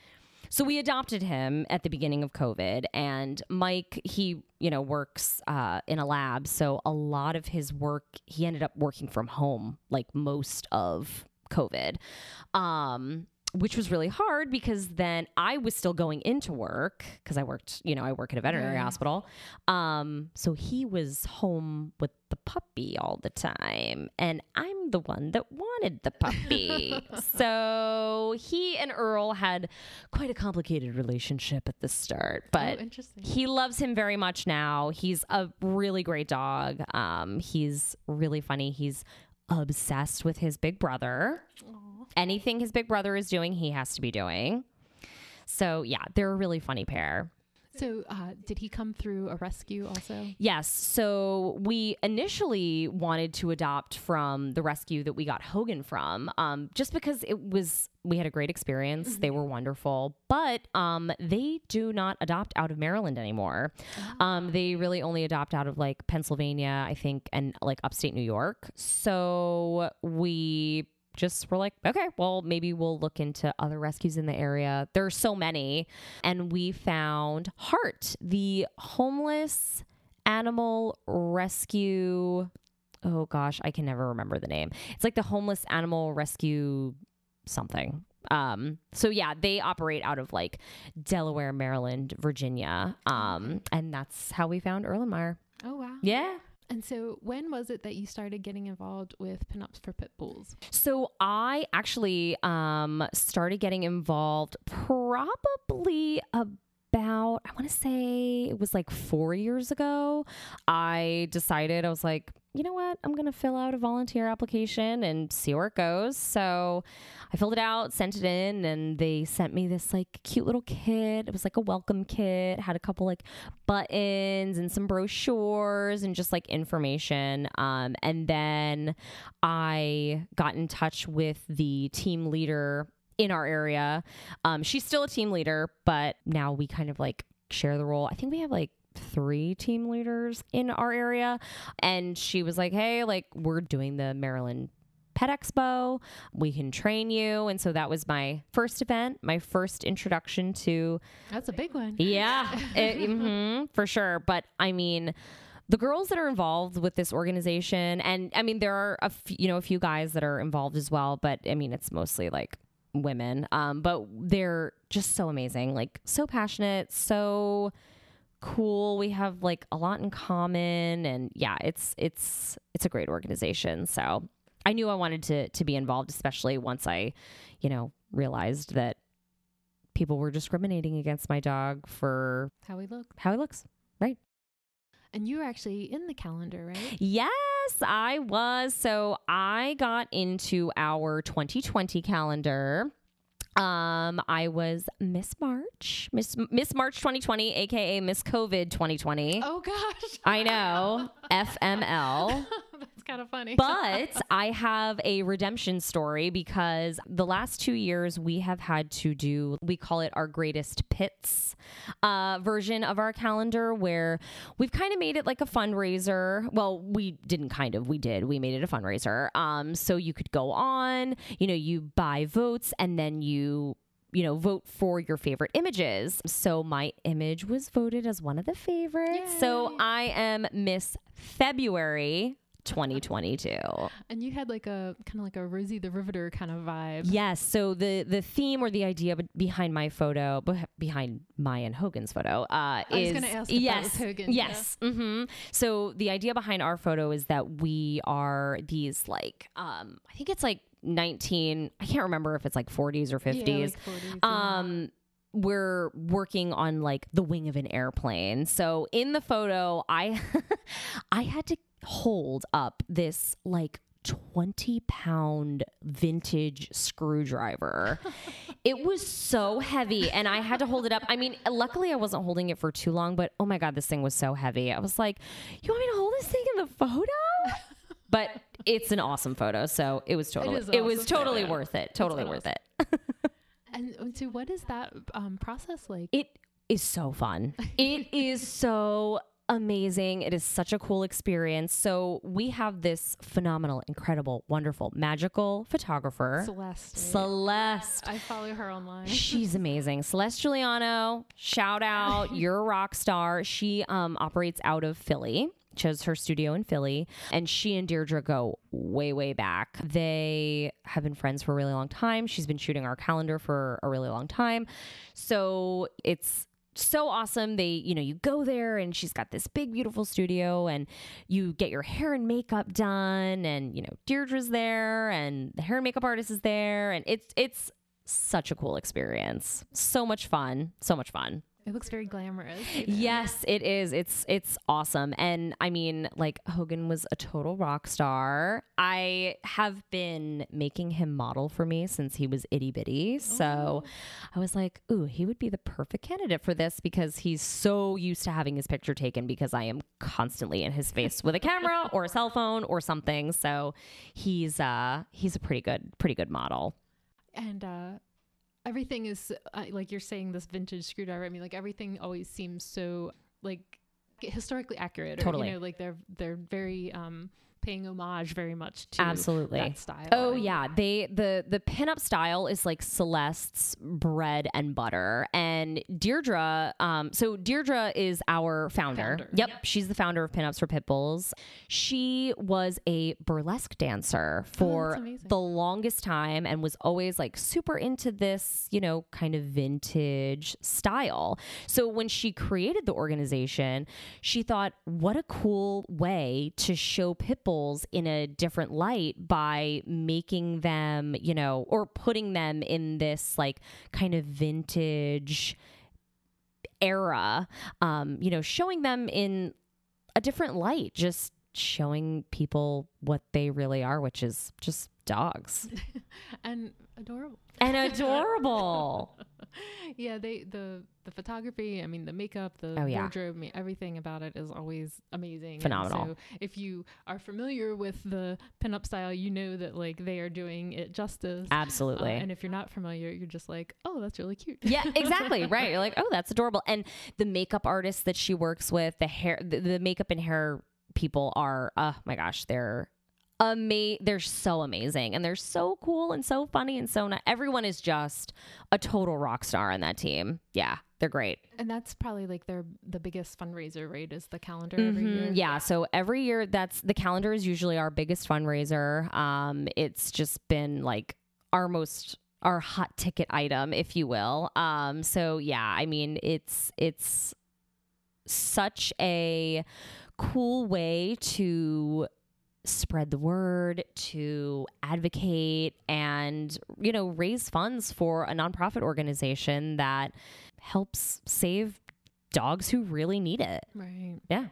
Speaker 1: So we adopted him at the beginning of COVID, and Mike, he you know works uh, in a lab, so a lot of his work he ended up working from home, like most of COVID, um, which was really hard because then I was still going into work because I worked, you know, I work at a veterinary
Speaker 2: Right.
Speaker 1: hospital. Um, so he was home with the puppy all the time, and I'm the one that wanted the puppy. so he and Earl had quite a complicated relationship at the start, but
Speaker 2: oh,
Speaker 1: he loves him very much now. He's a really great dog. Um, he's really funny. He's obsessed with his big brother.
Speaker 2: Aw.
Speaker 1: Anything his big brother is doing, he has to be doing. So yeah, they're a really funny pair.
Speaker 2: so uh, did he come through a rescue also
Speaker 1: Yes. So we initially wanted to adopt from the rescue that we got Hogan from, um, just because it was we had a great experience. They were wonderful, but um, they do not adopt out of Maryland anymore. Um, they really only adopt out of like Pennsylvania, I think, and like upstate New York. So we just were like, okay, well, maybe we'll look into other rescues in the area. There are so many. And we found HART, the homeless animal rescue. Oh gosh, I can never remember the name. It's like the homeless animal rescue something. Um, so yeah, they operate out of like Delaware, Maryland, Virginia. Um, and that's how we found Erlenmeyer.
Speaker 2: Oh wow.
Speaker 1: Yeah.
Speaker 2: And so, when was it that you started getting involved with pinups for pit bulls?
Speaker 1: So I actually um, started getting involved probably about I want to say it was like four years ago. I decided I was like, you know what? I'm gonna fill out a volunteer application and see where it goes. So I filled it out, sent it in, and they sent me this like cute little kit. It was like a welcome kit, had a couple like buttons and some brochures and just like information. Um, and then I got in touch with the team leader in our area. Um, she's still a team leader, but now we kind of like share the role. I think we have like three team leaders in our area. And she was like, hey, like, we're doing the Maryland Pet Expo. We can train you. And so that was my first event, my first introduction to.
Speaker 2: That's a big one.
Speaker 1: Yeah, it, mhm, for sure. But I mean, the girls that are involved with this organization, and I mean, there are a few, you know, a few guys that are involved as well, but I mean, it's mostly like women. Um, but they're just so amazing, like so passionate, so cool. We have like a lot in common and yeah, it's it's it's a great organization. So I knew I wanted to to be involved, especially once I, you know, realized that people were discriminating against my dog for
Speaker 2: How he look.
Speaker 1: how he looks. Right.
Speaker 2: And you were actually in the calendar, right?
Speaker 1: Yes, I was. So I got into our 2020 calendar. Um, I was Miss March, Miss Miss March 2020, aka Miss COVID 2020.
Speaker 2: Oh gosh.
Speaker 1: I know, FML.
Speaker 2: Kind of funny.
Speaker 1: But I have a redemption story because the last two years we have had to do, we call it our greatest pits uh, version of our calendar, where we've kind of made it like a fundraiser. Well, we didn't kind of, we did. We made it a fundraiser. Um, so you could go on, you know, you buy votes and then you you know, vote for your favorite images. So my image was voted as one of the favorites. So I am Miss February 2022.
Speaker 2: and you had like a kind of like a Rosie the Riveter kind of vibe.
Speaker 1: Yes. So the the theme or the idea behind my photo, beh- behind my and Hogan's photo, uh,
Speaker 2: I was
Speaker 1: is
Speaker 2: gonna ask
Speaker 1: yes,
Speaker 2: was Hogan, yeah.
Speaker 1: yes. hmm So the idea behind our photo is that we are these like, um, I think it's like 19. I can't remember if it's like 40s or 50s.
Speaker 2: Yeah, like 40s, yeah.
Speaker 1: um we're working on like the wing of an airplane. So in the photo, I I had to hold up this like 20 pound vintage screwdriver. it was so heavy and I had to hold it up. I mean, luckily I wasn't holding it for too long, but oh my God, this thing was so heavy. I was like, you want me to hold this thing in the photo? But it's an awesome photo, so it was totally it,
Speaker 2: an
Speaker 1: was totally
Speaker 2: photo.
Speaker 1: worth it. Totally worth
Speaker 2: awesome-
Speaker 1: it.
Speaker 2: And uh, so, what is that um, process like?
Speaker 1: It is so fun. It is so amazing. It is such a cool experience. So we have this phenomenal, incredible, wonderful, magical photographer,
Speaker 2: Celeste.
Speaker 1: Celeste.
Speaker 2: I follow her online.
Speaker 1: She's amazing. Celeste Giuliano, shout out. You're a rock star. She um, operates out of Philly. She has her studio in Philly, and she and Deirdre go way, way back. They have been friends for a really long time. She's been shooting our calendar for a really long time. So it's so awesome. They, you know, you go there and she's got this big, beautiful studio and you get your hair and makeup done and, you know, Deirdre's there and the hair and makeup artist is there. And it's, it's such a cool experience. So much fun. So much fun.
Speaker 2: It looks very glamorous.
Speaker 1: Yes, it is. It's it's awesome. And I mean, like Hogan was a total rock star. I have been making him model for me since he was itty bitty. So I was like, ooh, he would be the perfect candidate for this because he's so used to having his picture taken because I am constantly in his face with a camera or a cell phone or something. So he's uh he's a pretty good pretty good model.
Speaker 2: And uh, everything is uh, like you're saying this vintage screwdriver. I mean, like everything always seems so like historically accurate. Or,
Speaker 1: Totally.
Speaker 2: You know, like they're they're very um, paying homage very much to
Speaker 1: Absolutely.
Speaker 2: that style.
Speaker 1: Oh yeah, they the the pinup style is like Celeste's bread and butter, and Deirdre. Um, so Deirdre is our founder.
Speaker 2: Founder.
Speaker 1: Yep, she's the founder of Pinups for Pit Bulls. She was a burlesque dancer for
Speaker 2: amazing.
Speaker 1: the longest time and was always like super into this, you know, kind of vintage style. So when she created the organization, she thought, what a cool way to show pit bulls in a different light by making them, you know, or putting them in this like kind of vintage era, um, you know, showing them in a different light, just showing people what they really are, which is just dogs
Speaker 2: and adorable.
Speaker 1: and adorable.
Speaker 2: yeah, they the the photography, I mean the makeup, the
Speaker 1: Oh, yeah.
Speaker 2: wardrobe, I mean, everything about it is always amazing.
Speaker 1: Phenomenal.
Speaker 2: so if you are familiar with the pinup style, you know that like they are doing it justice. Uh,
Speaker 1: Absolutely.
Speaker 2: and if you're not familiar, you're just like, oh, that's really cute.
Speaker 1: yeah, exactly. Right. You're like, oh, that's adorable. And the makeup artists that she works with, the hair, the, the makeup and hair people are, oh my gosh, they're ama- They're so amazing and they're so cool and so funny and so. Ni- Everyone is just a total rock star on that team. Yeah, they're great.
Speaker 2: And that's probably like their the biggest fundraiser, right? Is the calendar every
Speaker 1: Mhm.
Speaker 2: year.
Speaker 1: Yeah. So every year, that's the calendar is usually our biggest fundraiser. Um, it's just been like our most our hot ticket item, if you will. Um, so yeah, I mean, it's it's such a cool way to spread the word to advocate and you know raise funds for a nonprofit organization that helps save dogs who really need it
Speaker 2: Right.
Speaker 1: yeah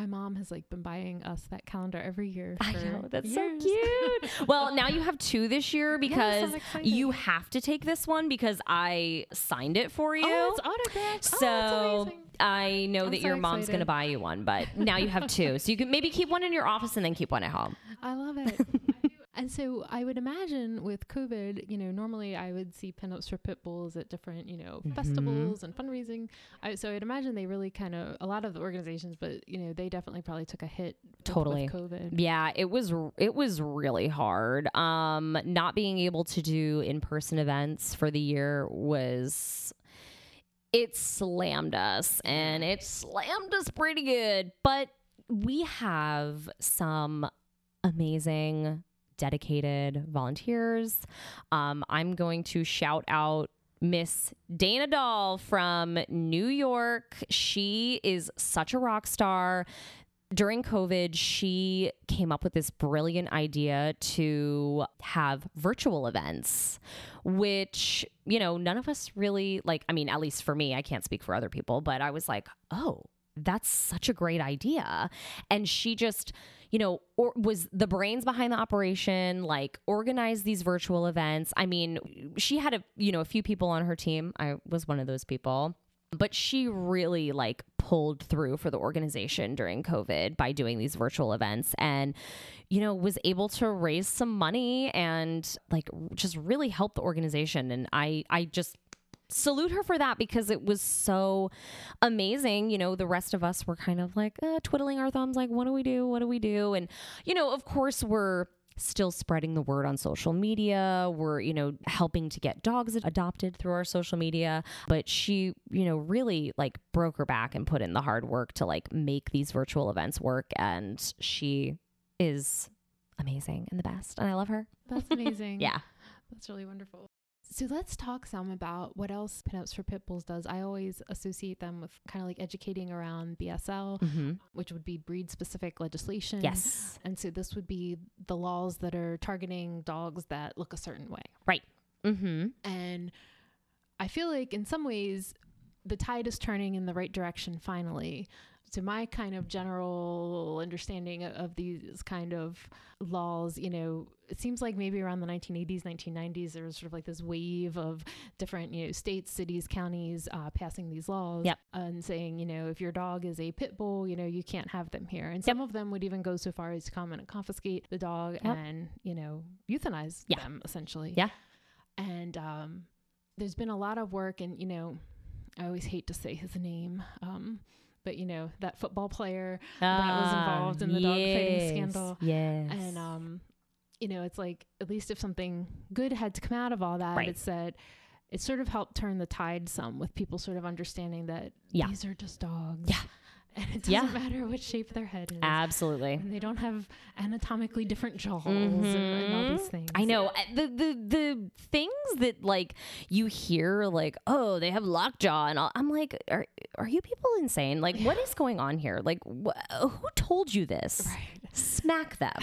Speaker 2: My mom has like been buying us that calendar every year.
Speaker 1: I know that's
Speaker 2: years.
Speaker 1: so cute. well, now you have two this year because
Speaker 2: I'm
Speaker 1: you have to take this one because I signed it for you.
Speaker 2: Oh, it's autographed.
Speaker 1: Oh, so
Speaker 2: oh, that's amazing.
Speaker 1: I know
Speaker 2: I'm
Speaker 1: that
Speaker 2: so
Speaker 1: your mom's
Speaker 2: excited.
Speaker 1: to buy you one, but now you have two. So you can maybe keep one in your office and then keep one at home.
Speaker 2: I love it. and so I would imagine with COVID, you know, normally I would see pinups for pit bulls at different, you know,
Speaker 1: Mhm.
Speaker 2: festivals and fundraising. I, so I'd imagine they really kind of a lot of the organizations, but you know, they definitely probably took a hit
Speaker 1: Totally.
Speaker 2: with COVID.
Speaker 1: Yeah, it was it was really hard. Um not being able to do in-person events for the year was it slammed us and it slammed us pretty good, but we have some amazing dedicated volunteers. Um I'm going to shout out Miss Dana Dahl from New York. She is such a rock star during COVID, she came up with this brilliant idea to have virtual events, which, you know, none of us really like. I mean, at least for me, I can't speak for other people, but I was like, oh, that's such a great idea. And she just, you know, or was the brains behind the operation, like organized these virtual events. I mean, she had a, you know, a few people on her team. I was one of those people but she really like pulled through for the organization during covid by doing these virtual events and you know was able to raise some money and like just really help the organization and i i just salute her for that because it was so amazing you know the rest of us were kind of like uh, twiddling our thumbs like what do we do what do we do and you know of course we're still spreading the word on social media. We're, you know, helping to get dogs adopted through our social media. But she, you know, really like broke her back and put in the hard work to like make these virtual events work. And she is amazing and the best. And I love her.
Speaker 2: That's amazing.
Speaker 1: Yeah.
Speaker 2: That's really wonderful. So let's talk some about what else Pinups for Pit Bulls does. I always associate them with kind of like educating around BSL,
Speaker 1: Mm-hmm.
Speaker 2: which would be breed specific legislation.
Speaker 1: Yes.
Speaker 2: And so this would be the laws that are targeting dogs that look a certain way. Right.
Speaker 1: Mm-hmm.
Speaker 2: And I feel like in some ways the tide is turning in the right direction finally. So my kind of general understanding of, these kind of laws, you know, it seems like maybe around the 1980s, 1990s, there was sort of like this wave of different, you know, states, cities, counties uh, passing these laws
Speaker 1: Yep.
Speaker 2: and saying, you know, if your dog is a pit bull, you know, you can't have them here. And some of them would even go so far as to come and confiscate the dog
Speaker 1: Yep.
Speaker 2: and, you know, euthanize
Speaker 1: Yeah.
Speaker 2: them essentially.
Speaker 1: Yeah.
Speaker 2: And um, there's been a lot of work, and you know, I always hate to say his name, um, but you know that football player that was involved in the dog fighting scandal.
Speaker 1: Yes.
Speaker 2: And um, you know, it's like at least if something good had to come out of all that,
Speaker 1: Right.
Speaker 2: it said it sort of helped turn the tide some with people sort of understanding that
Speaker 1: Yeah.
Speaker 2: these are just dogs.
Speaker 1: Yeah.
Speaker 2: And it
Speaker 1: Yeah.
Speaker 2: doesn't matter what shape their head is.
Speaker 1: Absolutely.
Speaker 2: and they don't have anatomically different jaws and, and all these
Speaker 1: Mhm.
Speaker 2: things.
Speaker 1: I know Uh, the the the things that like you hear like oh they have lockjaw and all, I'm like are are you people insane like what is going on here like wh- who told you this
Speaker 2: Right.
Speaker 1: smack them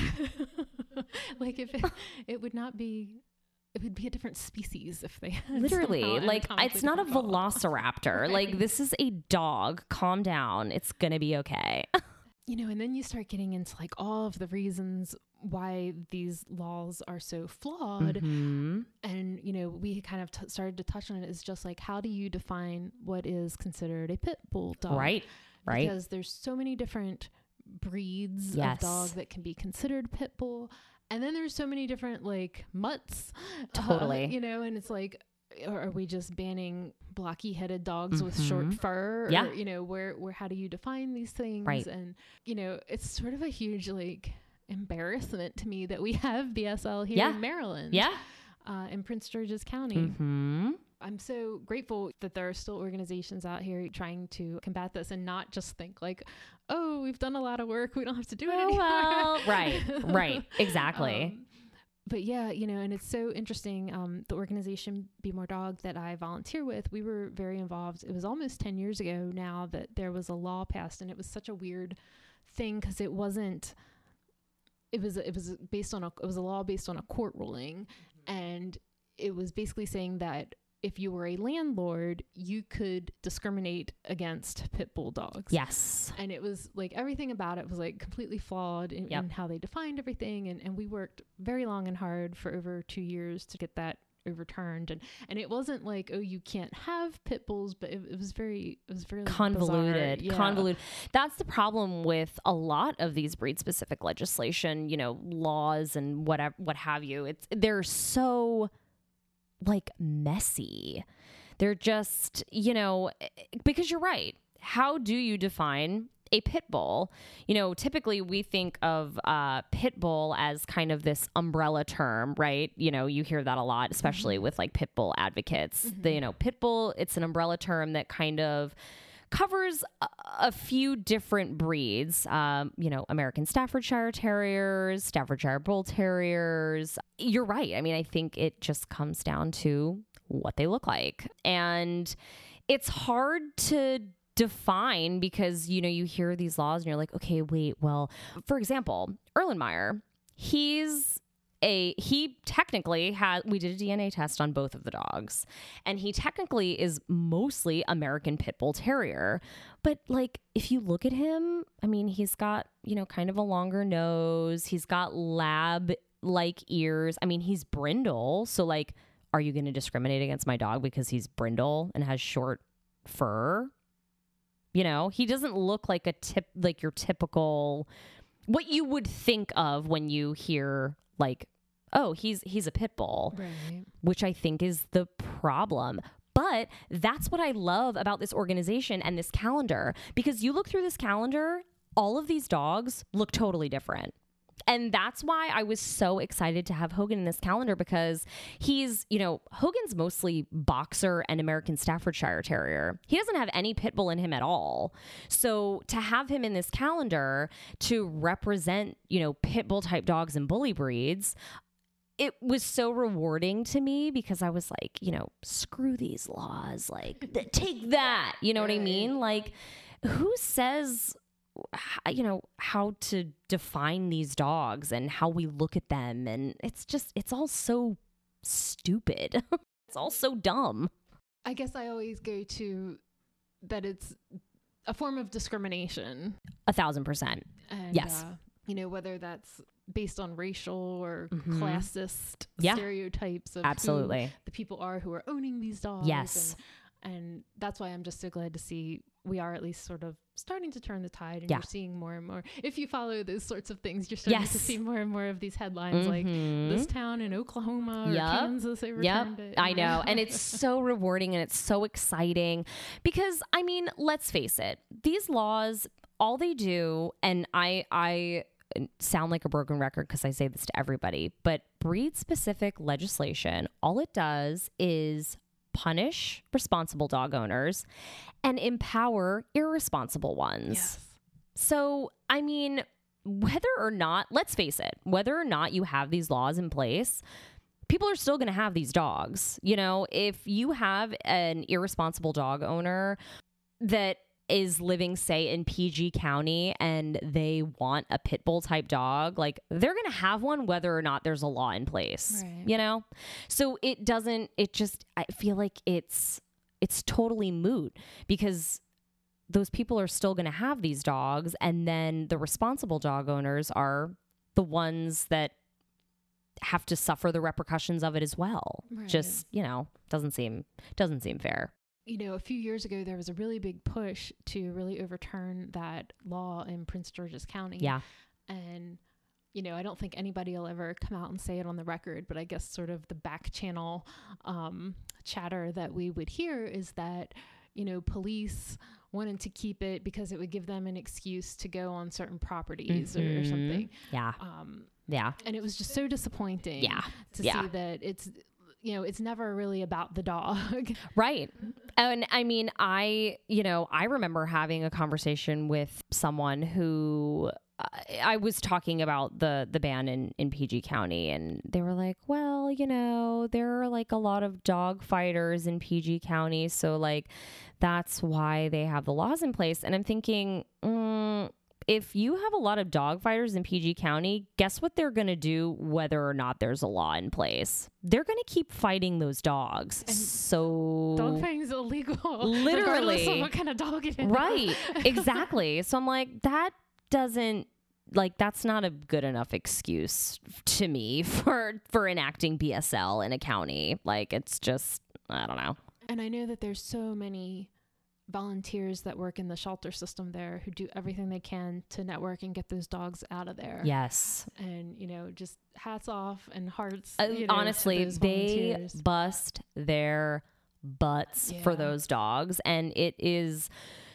Speaker 2: like if it, it would not be it would be a different species if they had
Speaker 1: literally like it's not a
Speaker 2: different jaws.
Speaker 1: velociraptor. Like this is a dog. Calm down. It's gonna be okay.
Speaker 2: You know and then you start getting into like all of the reasons why these laws are so flawed.
Speaker 1: Mhm.
Speaker 2: and you know we kind of t- started to touch on it is just like how do you define what is considered a pit bull dog?
Speaker 1: Right right.
Speaker 2: Because there's so many different breeds
Speaker 1: Yes.
Speaker 2: of dog that can be considered pit bull and then there's so many different like mutts uh,
Speaker 1: Totally.
Speaker 2: you know and it's like are we just banning blocky headed dogs with short
Speaker 1: Mhm.
Speaker 2: fur
Speaker 1: Yeah.
Speaker 2: or, you know where where how do you define these things
Speaker 1: Right.
Speaker 2: and you know it's sort of a huge like embarrassment to me that we have bsl here
Speaker 1: Yeah.
Speaker 2: in maryland
Speaker 1: yeah
Speaker 2: uh, in prince george's county
Speaker 1: hmm
Speaker 2: I'm so grateful that there are still organizations out here trying to combat this and not just think like, oh, we've done a lot of work. We don't have to do it
Speaker 1: Oh,
Speaker 2: anymore.
Speaker 1: well, right, right, exactly.
Speaker 2: Um, but yeah, you know, and it's so interesting. Um, the organization Be More Dog that I volunteer with, we were very involved. It was almost 10 years ago now that there was a law passed, and it was such a weird thing because it wasn't. It was it was based on a it was a law based on a court ruling, and it was basically saying that if you were a landlord, you could discriminate against pit bull dogs
Speaker 1: yes
Speaker 2: and it was like everything about it was like completely flawed in,
Speaker 1: Yep.
Speaker 2: in how they defined everything and, and we worked very long and hard for over two years to get that overturned and and it wasn't like oh you can't have pit bulls but it, it was very it was very
Speaker 1: convoluted.
Speaker 2: Yeah.
Speaker 1: convoluted that's the problem with a lot of these breed specific legislation you know laws and whatever what have you it's they're so like messy. They're just you know because you're right. How do you define a pit bull? You know typically we think of uh, pit bull as kind of this umbrella term right? You know you hear that a lot especially with like pit bull advocates. The you know pit bull it's an umbrella term that kind of covers a, few different breeds. Um, you know, American Staffordshire Terriers, Staffordshire Bull Terriers. You're right. I mean, I think it just comes down to what they look like. And it's hard to define because, you know, you hear these laws and you're like, okay, wait, well, for example, Erlenmeyer, he's a he technically had we did a DNA test on both of the dogs. And he technically is mostly American pit bull terrier. But like if you look at him I mean he's got you know kind of a longer nose. He's got lab like ears. I mean he's brindle. So like are you going to discriminate against my dog because he's brindle and has short fur? You know he doesn't look like a tip like your typical what you would think of when you hear like oh he's he's a pit bull
Speaker 2: right.
Speaker 1: which i think is the problem. But that's what i love about this organization and this calendar because you look through this calendar all of these dogs look totally different and that's why I was so excited to have Hogan in this calendar because he's, you know, Hogan's mostly boxer and American Staffordshire Terrier. He doesn't have any pit bull in him at all. So to have him in this calendar to represent, you know, pit bull type dogs and bully breeds, it was so rewarding to me because I was like, you know, screw these laws. Like, th- take that. You know what I mean? Like, who says you know how to define these dogs and how we look at them and it's just it's all so stupid it's all so dumb
Speaker 2: I guess I always go to that it's a form of discrimination
Speaker 1: a thousand percent
Speaker 2: and
Speaker 1: Yes.
Speaker 2: uh, you know whether that's based on racial or
Speaker 1: Mhm.
Speaker 2: classist
Speaker 1: Yeah.
Speaker 2: stereotypes of
Speaker 1: absolutely
Speaker 2: the people are who are owning these dogs
Speaker 1: Yes.
Speaker 2: and, and that's why i'm just so glad to see we are at least sort of starting to turn the tide and
Speaker 1: Yeah.
Speaker 2: you're seeing more and more if you follow those sorts of things you're starting to see more and more of these headlines like
Speaker 1: Mhm.
Speaker 2: this town in oklahoma or
Speaker 1: Yup.
Speaker 2: kansas
Speaker 1: Yep,
Speaker 2: it
Speaker 1: I know. And it's so rewarding and it's so exciting because I mean, let's face it. These laws, all they do and I I sound like a broken record because I say this to everybody, but breed specific legislation, all it does is punish responsible dog owners and empower irresponsible ones.
Speaker 2: yes
Speaker 1: So, I mean, whether or not, let's face it, whether or not you have these laws in place, people are still going to have these dogs. You know, if you have an irresponsible dog owner that is living, say, in PG County and they want a pit bull type dog, like they're going to have one whether or not there's a law in place,
Speaker 2: Right.
Speaker 1: you know? So it doesn't, it just, I feel like it's, it's totally moot because those people are still going to have these dogs and then the responsible dog owners are the ones that have to suffer the repercussions of it as well
Speaker 2: Right.
Speaker 1: just you know doesn't seem doesn't seem fair
Speaker 2: you know, a few years ago, there was a really big push to really overturn that law in Prince George's County.
Speaker 1: yeah
Speaker 2: And, you know, I don't think anybody will ever come out and say it on the record, but I guess sort of the back channel um, chatter that we would hear is that, you know, police wanted to keep it because it would give them an excuse to go on certain properties or, or
Speaker 1: Mhm.
Speaker 2: something.
Speaker 1: yeah
Speaker 2: Um,
Speaker 1: yeah
Speaker 2: and it was just so disappointing
Speaker 1: yeah
Speaker 2: to
Speaker 1: yeah.
Speaker 2: see that it's, you know, it's never really about the dog.
Speaker 1: Right. And I mean, I, you know, I remember having a conversation with someone who I, I was talking about the the ban in in PG County and they were like, "Well, you know, there are like a lot of dog fighters in PG County, so like that's why they have the laws in place." And I'm thinking, mm, if you have a lot of dog fighters in PG County, guess what they're going to do whether or not there's a law in place? They're going to keep fighting those dogs.
Speaker 2: And
Speaker 1: so
Speaker 2: dog fighting is illegal.
Speaker 1: Literally.
Speaker 2: what kind of dog it is.
Speaker 1: right exactly so i'm like that doesn't like that's not a good enough excuse to me for for enacting bsl in a county like it's just i don't know
Speaker 2: And I know that there's so many volunteers that work in the shelter system there who do everything they can to network and get those dogs out of there.
Speaker 1: yes
Speaker 2: And, you know, just hats off and hearts.
Speaker 1: Uh,
Speaker 2: you know,
Speaker 1: honestly they
Speaker 2: volunteers.
Speaker 1: bust their butts for those dogs and it is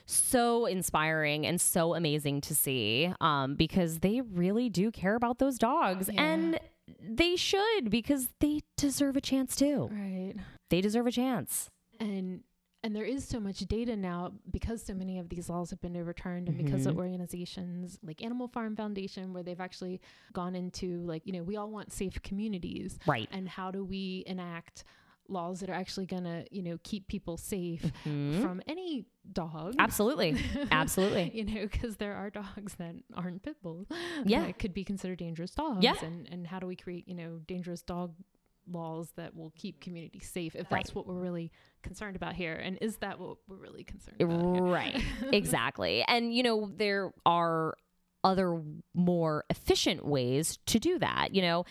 Speaker 1: so inspiring and so amazing to see um, because they really do care about those dogs
Speaker 2: Yeah.
Speaker 1: and they should because they deserve a chance too
Speaker 2: Right.
Speaker 1: they deserve a chance
Speaker 2: and and there is so much data now because so many of these laws have been overturned and because of
Speaker 1: Mhm.
Speaker 2: organizations like Animal Farm Foundation where they've actually gone into like you know we all want safe communities
Speaker 1: right
Speaker 2: and how do we enact laws that are actually going to you know keep people safe
Speaker 1: Mhm.
Speaker 2: from any dog
Speaker 1: Absolutely. Absolutely.
Speaker 2: you know because there are dogs that aren't pit bulls
Speaker 1: Yeah.
Speaker 2: that could be considered dangerous dogs
Speaker 1: Yeah.
Speaker 2: and and how do we create you know dangerous dog laws that will keep communities safe if
Speaker 1: Right.
Speaker 2: that's what we're really concerned about here and is that what we're really concerned about?
Speaker 1: Right. exactly. And, you know, there are other more efficient ways to do that. You know,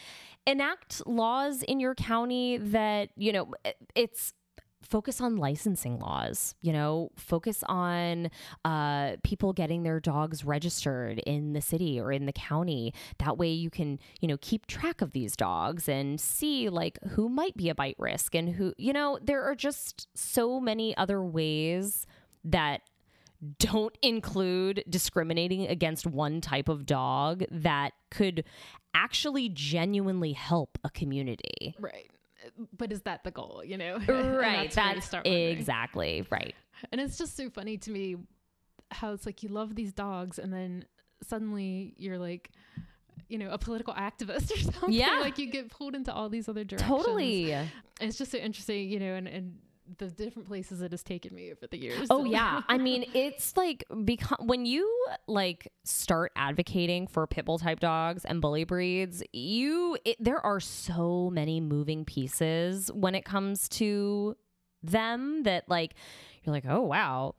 Speaker 1: enact laws in your county that, you know, it's focus on licensing laws you know focus on uh, people getting their dogs registered in the city or in the county. That way you can you know keep track of these dogs and see like who might be a bite risk and who you know there are just so many other ways that don't include discriminating against one type of dog that could actually genuinely help a community.
Speaker 2: Right but is that the goal you know
Speaker 1: right
Speaker 2: that's
Speaker 1: that's exactly right
Speaker 2: And it's just so funny to me how it's like you love these dogs and then suddenly you're like, you know, a political activist or something.
Speaker 1: Yeah.
Speaker 2: Like you get pulled into all these other directions.
Speaker 1: totally
Speaker 2: And it's just so interesting, you know, and, and the different places it has taken me over the years.
Speaker 1: Oh yeah, I mean it's like because when you like start advocating for pit bull type dogs and bully breeds, you it, there are so many moving pieces when it comes to them that like you're like, "Oh wow,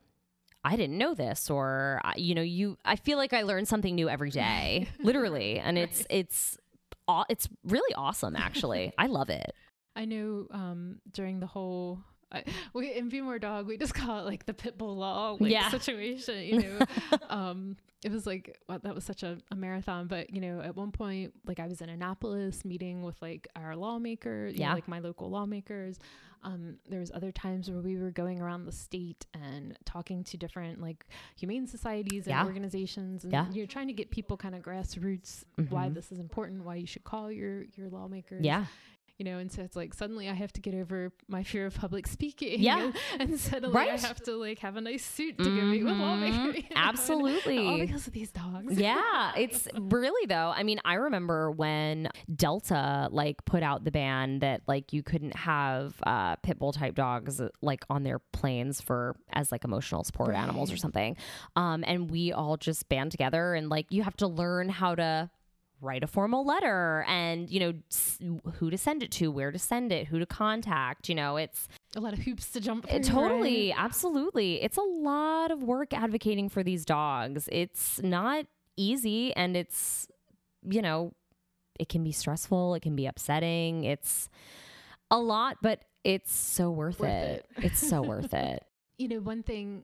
Speaker 1: I didn't know this," or you know, you I feel like I learn something new every day, literally, and it's
Speaker 2: Right.
Speaker 1: it's aw- it's really awesome actually. I love it.
Speaker 2: I know um, during the whole I, we in Be More Dog, we just call it like the pit bull law like,
Speaker 1: Yeah.
Speaker 2: situation. You know, um, it was like well, that was such a, a marathon. But you know, at one point, like I was in Annapolis meeting with like our lawmakers, you know,
Speaker 1: Yeah.
Speaker 2: like my local lawmakers. Um, there was other times where we were going around the state and talking to different like humane societies and
Speaker 1: Yeah.
Speaker 2: organizations, and
Speaker 1: Yeah.
Speaker 2: you're trying to get people kind of grassroots why
Speaker 1: Mhm.
Speaker 2: this is important, why you should call your your lawmakers
Speaker 1: Yeah.
Speaker 2: You know, and so it's like suddenly I have to get over my fear of public speaking.
Speaker 1: Yeah.
Speaker 2: And, and suddenly I have to like have a nice suit to go meet with lawmakers. you know, and
Speaker 1: Absolutely.
Speaker 2: All because of these dogs.
Speaker 1: yeah, it's really though. I mean, I remember when Delta like put out the ban that like you couldn't have uh, pit bull type dogs like on their planes for as like emotional support animals or something. Um, and we all just band together and like you have to learn how to write a formal letter and you know s- who to send it to where to send it who to contact you know it's
Speaker 2: A lot of hoops to jump through.
Speaker 1: Totally,
Speaker 2: right?
Speaker 1: absolutely. It's a lot of work advocating for these dogs. It's not easy and it's, you know, it can be stressful, it can be upsetting. It's a lot, but it's so worth,
Speaker 2: Worth
Speaker 1: it.
Speaker 2: it.
Speaker 1: It's so worth it.
Speaker 2: You know, one thing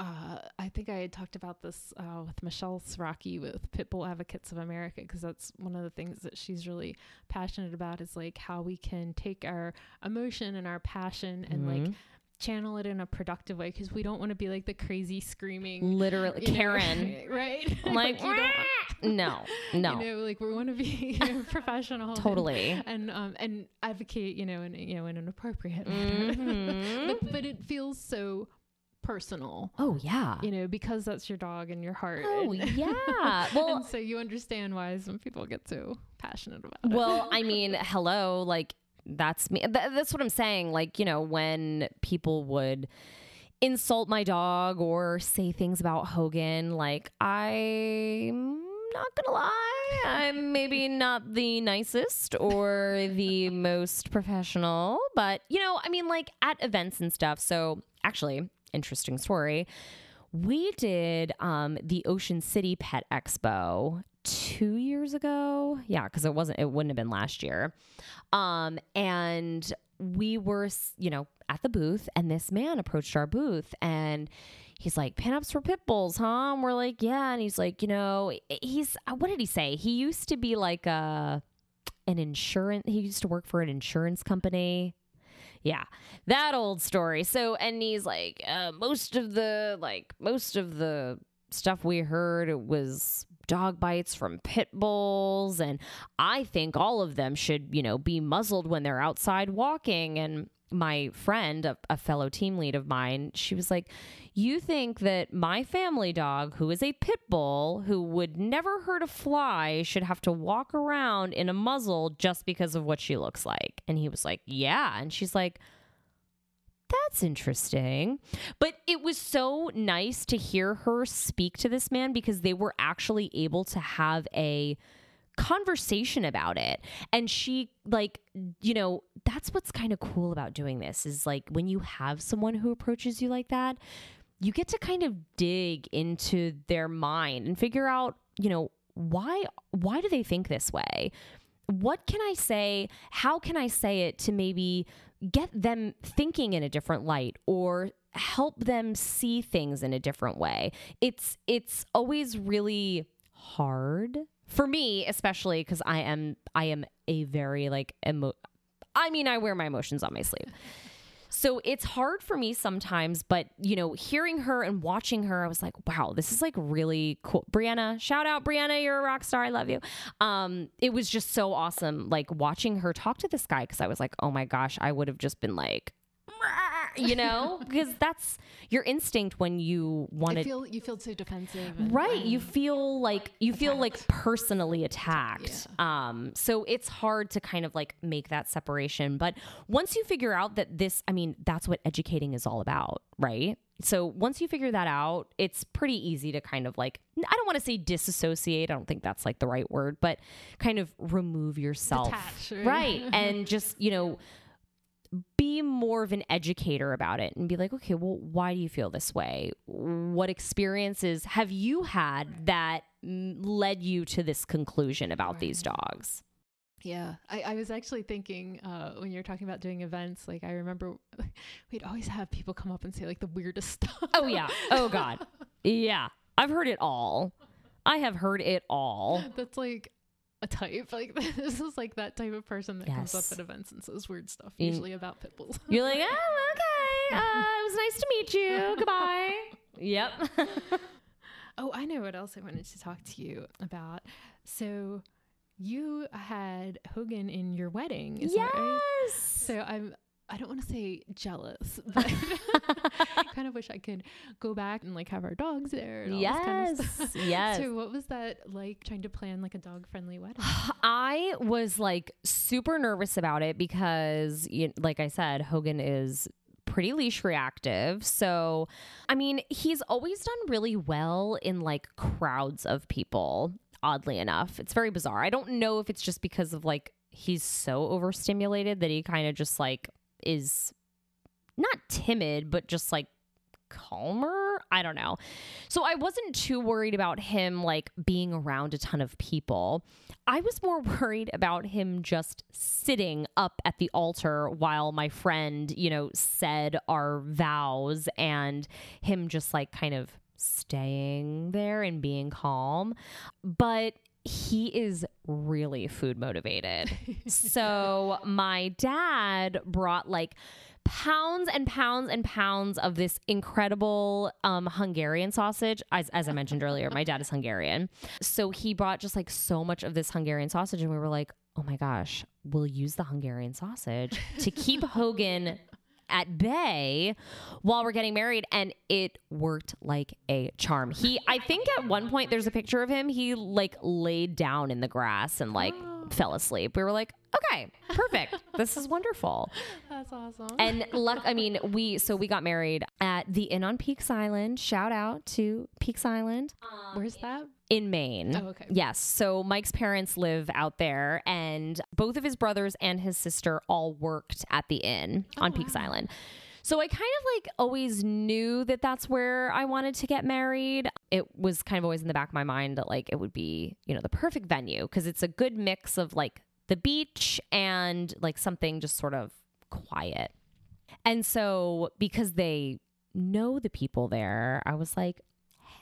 Speaker 2: uh, I think I had talked about this uh, with Michelle Sraki with Pitbull Advocates of America because that's one of the things that she's really passionate about is like how we can take our emotion and our passion and like
Speaker 1: Mhm.
Speaker 2: channel it in a productive way because we don't want to be like the crazy screaming
Speaker 1: literally,
Speaker 2: you know,
Speaker 1: Karen.
Speaker 2: right?
Speaker 1: I'm like, no, no,
Speaker 2: you know, like we want to be you know, professional,
Speaker 1: totally.
Speaker 2: and um and advocate, you know, in you know in an appropriate manner.
Speaker 1: Mhm.
Speaker 2: but, but it feels so personal,
Speaker 1: Oh, yeah.
Speaker 2: you know, because that's your dog and your heart.
Speaker 1: Oh,
Speaker 2: and,
Speaker 1: yeah. Well,
Speaker 2: and so you understand why some people get so passionate about it.
Speaker 1: Well, I mean, hello, like that's me. Th- that's what I'm saying. Like, you know, when people would insult my dog or say things about Hogan, like I'm not gonna lie, I'm maybe not the nicest or the most professional, but you know, I mean, like at events and stuff. So actually, interesting story. We did um, the Ocean City Pet Expo two years ago. Yeah, because it wasn't, it wouldn't have been last year. Um, and we were, you know, at the booth, and this man approached our booth and he's like, pinups for pit bulls, huh? And we're like, yeah. And he's like, you know, he's, uh, what did he say? He used to be like a, an insurance, he used to work for an insurance company. Yeah, that old story. So, and he's like, uh, most of the, like, most of the stuff we heard was dog bites from pit bulls. And I think all of them should, you know, be muzzled when they're outside walking. And my friend, a, a fellow team lead of mine, she was like, You think that my family dog, who is a pit bull, who would never hurt a fly, should have to walk around in a muzzle just because of what she looks like? And he was like, Yeah. And she's like, that's interesting. But it was so nice to hear her speak to this man because they were actually able to have a conversation about it. And she, like, you know, that's what's kind of cool about doing this is like when you have someone who approaches you like that, you get to kind of dig into their mind and figure out, you know, why why do they think this way? What can I say? How can I say it to maybe get them thinking in a different light or help them see things in a different way? It's it's always really hard for me especially cuz I am I am a very like emo- I mean I wear my emotions on my sleeve. So it's hard for me sometimes, but you know, hearing her and watching her, I was like, wow, this is like really cool. Brianna, shout out Brianna, you're a rock star. I love you. Um, it was just so awesome, like watching her talk to this guy because I was like, oh my gosh, I would have just been like, you know, because that's your instinct when you want to
Speaker 2: feel you feel so defensive. and-
Speaker 1: right you feel like you feel like personally attacked. Um so it's hard to kind of like make that separation but once you figure out that this i mean that's what educating is all about right? So once you figure that out it's pretty easy to kind of like i don't want to say disassociate i don't think that's like the right word but kind of remove yourself.
Speaker 2: Detach, right?
Speaker 1: right and just you know be more of an educator about it and be like, okay, well, why do you feel this way? What experiences have you had that led you to this conclusion about these dogs?
Speaker 2: Yeah, I, I was actually thinking uh, when you were talking about doing events, like I remember we'd always have people come up and say like the weirdest stuff.
Speaker 1: Oh yeah. Oh god. Yeah. I've heard it all. I have heard it all.
Speaker 2: That's like a type. Like this is like that type of person that comes up at events and says weird stuff, usually about pit bulls.
Speaker 1: You're like, oh, okay. Uh, it was nice to meet you. Goodbye. Yep.
Speaker 2: oh, I know what else I wanted to talk to you about. So you had Hogan in your wedding. Is that right?
Speaker 1: yes.
Speaker 2: So I'm I don't want to say jealous, but I kind of wish I could go back and like have our dogs there. All kind of
Speaker 1: Yes. Yes.
Speaker 2: So what was that like trying to plan like a dog friendly wedding?
Speaker 1: I was like super nervous about it because, you, like I said, Hogan is pretty leash reactive. So, I mean, he's always done really well in like crowds of people, oddly enough. It's very bizarre. I don't know if it's just because of like he's so overstimulated that he kind of just like is not timid, but just like calmer. I don't know. So I wasn't too worried about him like being around a ton of people. I was more worried about him just sitting up at the altar while my friend, you know, said our vows and him just like kind of staying there and being calm. But he is really food motivated. so my dad brought like pounds and pounds and pounds of this incredible um, Hungarian sausage. As, as I mentioned earlier, my dad is Hungarian. So he brought just like so much of this Hungarian sausage, and we were like, oh my gosh, we'll use the Hungarian sausage to keep Hogan at bay while we're getting married and it worked like a charm. He I think at one point there's a picture of him he like laid down in the grass and like oh. fell asleep. We were like, "Okay, perfect. this is wonderful."
Speaker 2: That's awesome.
Speaker 1: And luck I mean, we so we got married at the Inn on Peaks Island. Shout out to Peaks Island um,
Speaker 2: Where's that?
Speaker 1: in Maine.
Speaker 2: Oh, okay.
Speaker 1: Yes. So Mike's parents live out there, and both of his brothers and his sister all worked at the inn oh, on Peaks Island. So I kind of like always knew that that's where I wanted to get married. It was kind of always in the back of my mind that like it would be, you know, the perfect venue because it's a good mix of like the beach and like something just sort of quiet. And so because they know the people there, I was like,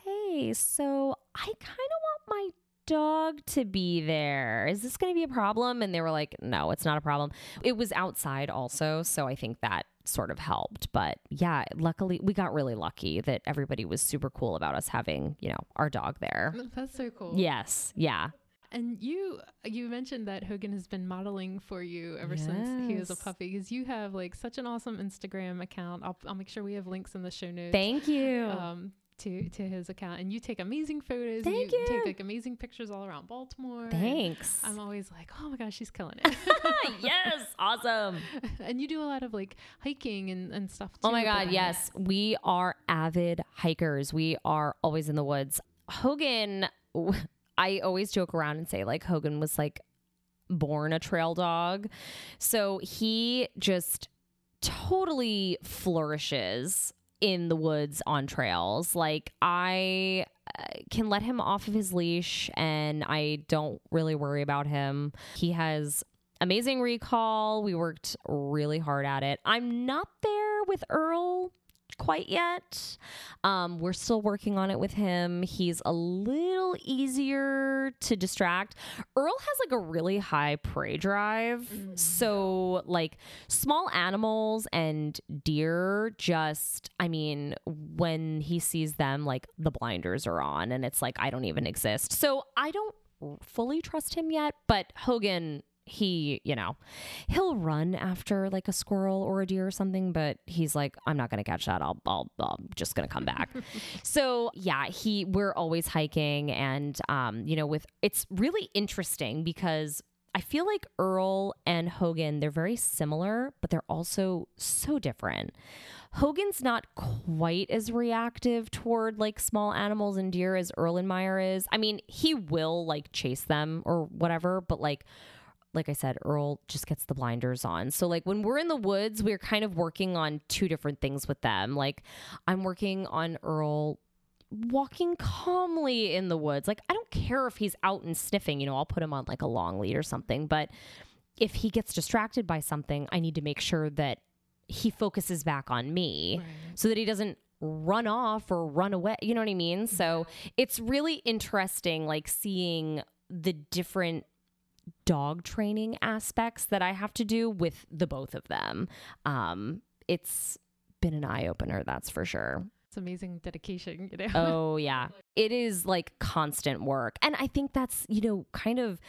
Speaker 1: hey, so I kind of want my dog to be there. Is this going to be a problem? And they were like, no, it's not a problem. It was outside also. So I think that sort of helped. But yeah, luckily we got really lucky that everybody was super cool about us having, you know, our dog there.
Speaker 2: That's so cool.
Speaker 1: Yes. Yeah.
Speaker 2: And you you mentioned that Hogan has been modeling for you ever since he was a puppy because you have like such an awesome Instagram account. I'll I'll make sure we have links in the show notes.
Speaker 1: Thank you.
Speaker 2: um to to his account and you take amazing photos
Speaker 1: Thank
Speaker 2: you,
Speaker 1: you.
Speaker 2: take like amazing pictures all around Baltimore.
Speaker 1: Thanks.
Speaker 2: I'm always like, "Oh my gosh, she's killing it."
Speaker 1: yes. Awesome.
Speaker 2: and you do a lot of like hiking and, and stuff too.
Speaker 1: Oh my God, yes. We are avid hikers. We are always in the woods. Hogan, I always joke around and say, like, Hogan was like born a trail dog. So he just totally flourishes in the woods on trails. Like, I uh, can let him off of his leash and I don't really worry about him. He has amazing recall. We worked really hard at it. I'm not there with Earl quite yet. Um, we're still working on it with him. He's a little easier to distract. Earl has like a really high prey drive. So, like, small animals and deer just, I mean, when he sees them, like, the blinders are on and it's like, I don't even exist. So, I don't fully trust him yet, but Hogan he, you know, he'll run after like a squirrel or a deer or something, but he's like, I'm not going to catch that. I'll, I'll, I'm just going to come back. so yeah, he, we're always hiking and, um, you know, with, it's really interesting because I feel like Earl and Hogan, they're very similar, but they're also so different. Hogan's not quite as reactive toward like small animals and deer as Erlenmeyer is. I mean, he will like chase them or whatever, but like like I said, Earl just gets the blinders on. So like when we're in the woods, we're kind of working on two different things with them. Like I'm working on Earl walking calmly in the woods. Like, I don't care if he's out and sniffing, you know, I'll put him on like a long lead or something. But if he gets distracted by something, I need to make sure that he focuses back on me
Speaker 2: Right.
Speaker 1: so that he doesn't run off or run away. You know what I mean? So it's really interesting, like seeing the different dog training aspects that I have to do with the both of them. Um, it's been an eye opener, that's for sure.
Speaker 2: It's amazing dedication, you know.
Speaker 1: Oh, yeah. It is like constant work. And I think that's, you know, kind of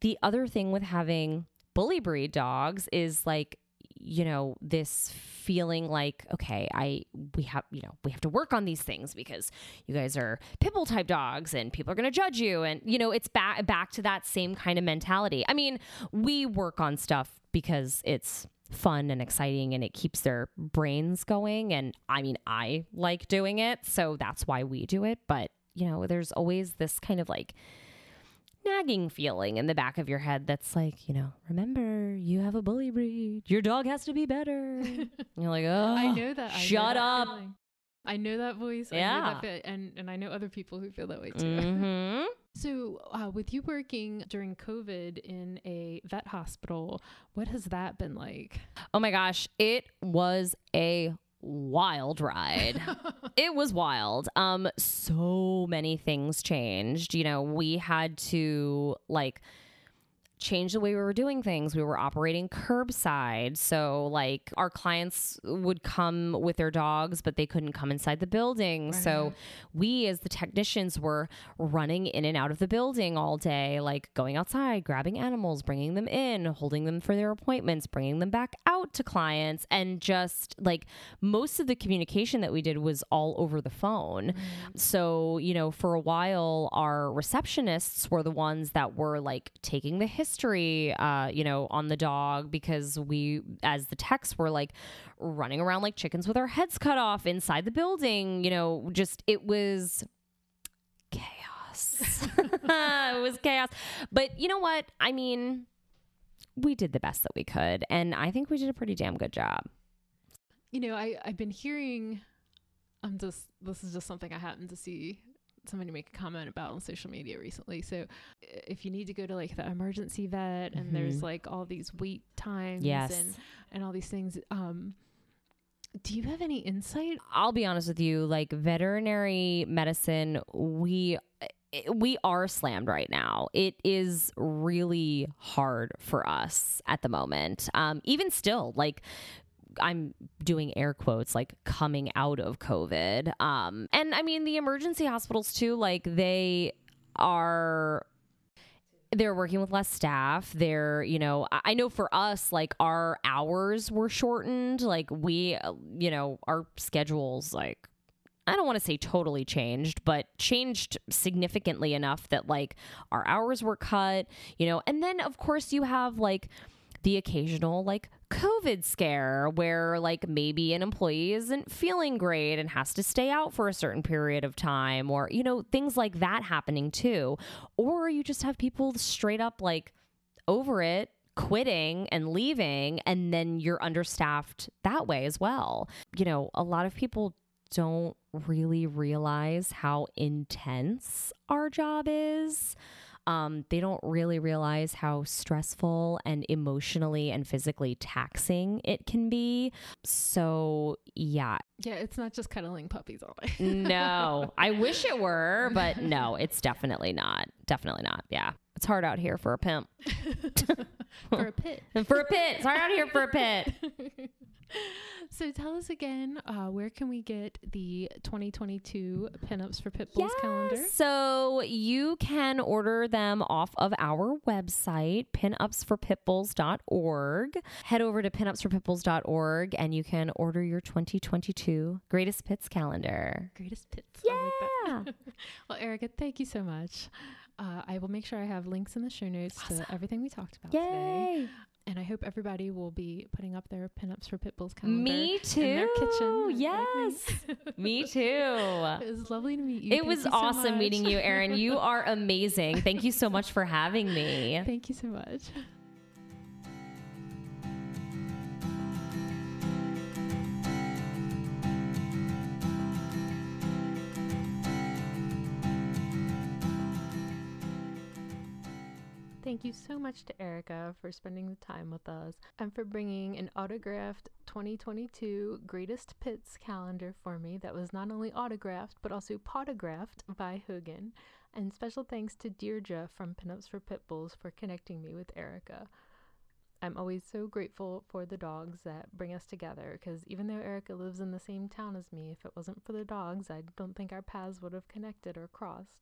Speaker 1: the other thing with having bully breed dogs is like, you know, this feeling like, okay, I, we have, you know, we have to work on these things because you guys are pitbull type dogs and people are going to judge you. And, you know, it's back, back to that same kind of mentality. I mean, we work on stuff because it's fun and exciting and it keeps their brains going. And I mean, I like doing it. So that's why we do it. But, you know, there's always this kind of like, nagging feeling in the back of your head that's like, you know, remember, you have a bully breed. Your dog has to be better. You're like, oh,
Speaker 2: I know that. I know
Speaker 1: shut
Speaker 2: that
Speaker 1: up.
Speaker 2: feeling. I know that voice. I know
Speaker 1: Yeah.
Speaker 2: that and and I know other people who feel that way too.
Speaker 1: hmm
Speaker 2: So, uh, with you working during COVID in a vet hospital, what has that been like?
Speaker 1: Oh my gosh, it was a wild ride. it was wild. Um, so many things changed. You know, we had to like change the way we were doing things. We were operating curbside. So, like, our clients would come with their dogs, but they couldn't come inside the building. So, we, as the technicians, were running in and out of the building all day, like going outside, grabbing animals, bringing them in, holding them for their appointments, bringing them back out to clients. And just like most of the communication that we did was all over the phone. Mm. So, you know, for a while, our receptionists were the ones that were like taking the history, uh, you know, on the dog because we, as the techs, were like running around like chickens with our heads cut off inside the building. You know, just it was chaos. it was chaos. But you know what? I mean, we did the best that we could. And I think we did a pretty damn good job.
Speaker 2: You know, I I've been hearing. I'm just this is just something I happened to see somebody make a comment about on social media recently. So if you need to go to like the emergency vet and there's
Speaker 1: Mhm.
Speaker 2: like all these wait times
Speaker 1: Yes.
Speaker 2: and and all these things, um, do you have any insight?
Speaker 1: I'll be honest with you, like veterinary medicine, we we are slammed right now. It is really hard for us at the moment. Um, even still, like I'm doing air quotes, like coming out of COVID. Um, and I mean the emergency hospitals too, like they are they're working with less staff. They're, you know, I know for us, like our hours were shortened. Like we, you know, our schedules, like, I don't want to say totally changed, but changed significantly enough that like our hours were cut, you know, and then of course you have like the occasional like COVID scare where like maybe an employee isn't feeling great and has to stay out for a certain period of time or you know things like that happening too. Or you just have people straight up like over it quitting and leaving and then you're understaffed that way as well. You know a lot of people don't really realize how intense our job is um, they don't really realize how stressful and emotionally and physically taxing it can be. So, yeah,
Speaker 2: Yeah, it's not just cuddling puppies all day.
Speaker 1: no, I wish it were, but no, it's definitely not. Definitely not. Yeah. It's hard out here for a pimp.
Speaker 2: for a pit.
Speaker 1: For a pit. It's hard out here for a pit.
Speaker 2: so tell us again, uh, where can we get the 2022 pinups for pit bulls calendar?
Speaker 1: So you can order them off of our website, pinupsforpitbulls.org. Head over to pinupsforpitbulls.org and you can order your 2022 Greatest Pits calendar.
Speaker 2: Greatest pits. I like
Speaker 1: Yeah.
Speaker 2: well, Erica, thank you so much. Uh, I will make sure I have links in the show notes to everything we talked about today. And I hope everybody will be putting up their pinups for Pitbull's calendar
Speaker 1: Me too.
Speaker 2: in their kitchen.
Speaker 1: Yes.
Speaker 2: me.
Speaker 1: Too.
Speaker 2: It was lovely to meet you.
Speaker 1: It
Speaker 2: Thank
Speaker 1: was
Speaker 2: you so
Speaker 1: awesome meeting you, Erin. You are amazing. Thank you so much for having me.
Speaker 2: Thank you so much. Thank you so much to Erica for spending the time with us and for bringing an autographed 2022 Greatest Pits calendar for me that was not only autographed but also pawtographed by Hogan. And special thanks to Deirdre from Pinups for Pitbulls for connecting me with Erica. I'm always so grateful for the dogs that bring us together because even though Erica lives in the same town as me, if it wasn't for the dogs, I don't think our paths would have connected or crossed.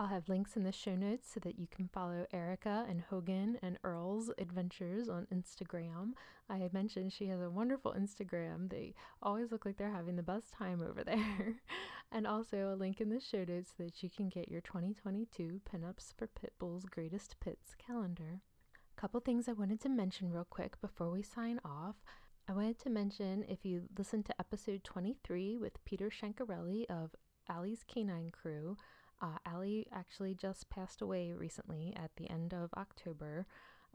Speaker 2: I'll have links in the show notes so that you can follow Erica and Hogan and Earl's adventures on Instagram. I mentioned she has a wonderful Instagram. They always look like they're having the best time over there. and also a link in the show notes so that you can get your 2022 Pinups for Pitbull's Greatest Pits calendar. A couple things I wanted to mention real quick before we sign off. I wanted to mention if you listen to episode 23 with Peter Shankarelli of Allie's Canine Crew, uh, Allie actually just passed away recently at the end of October,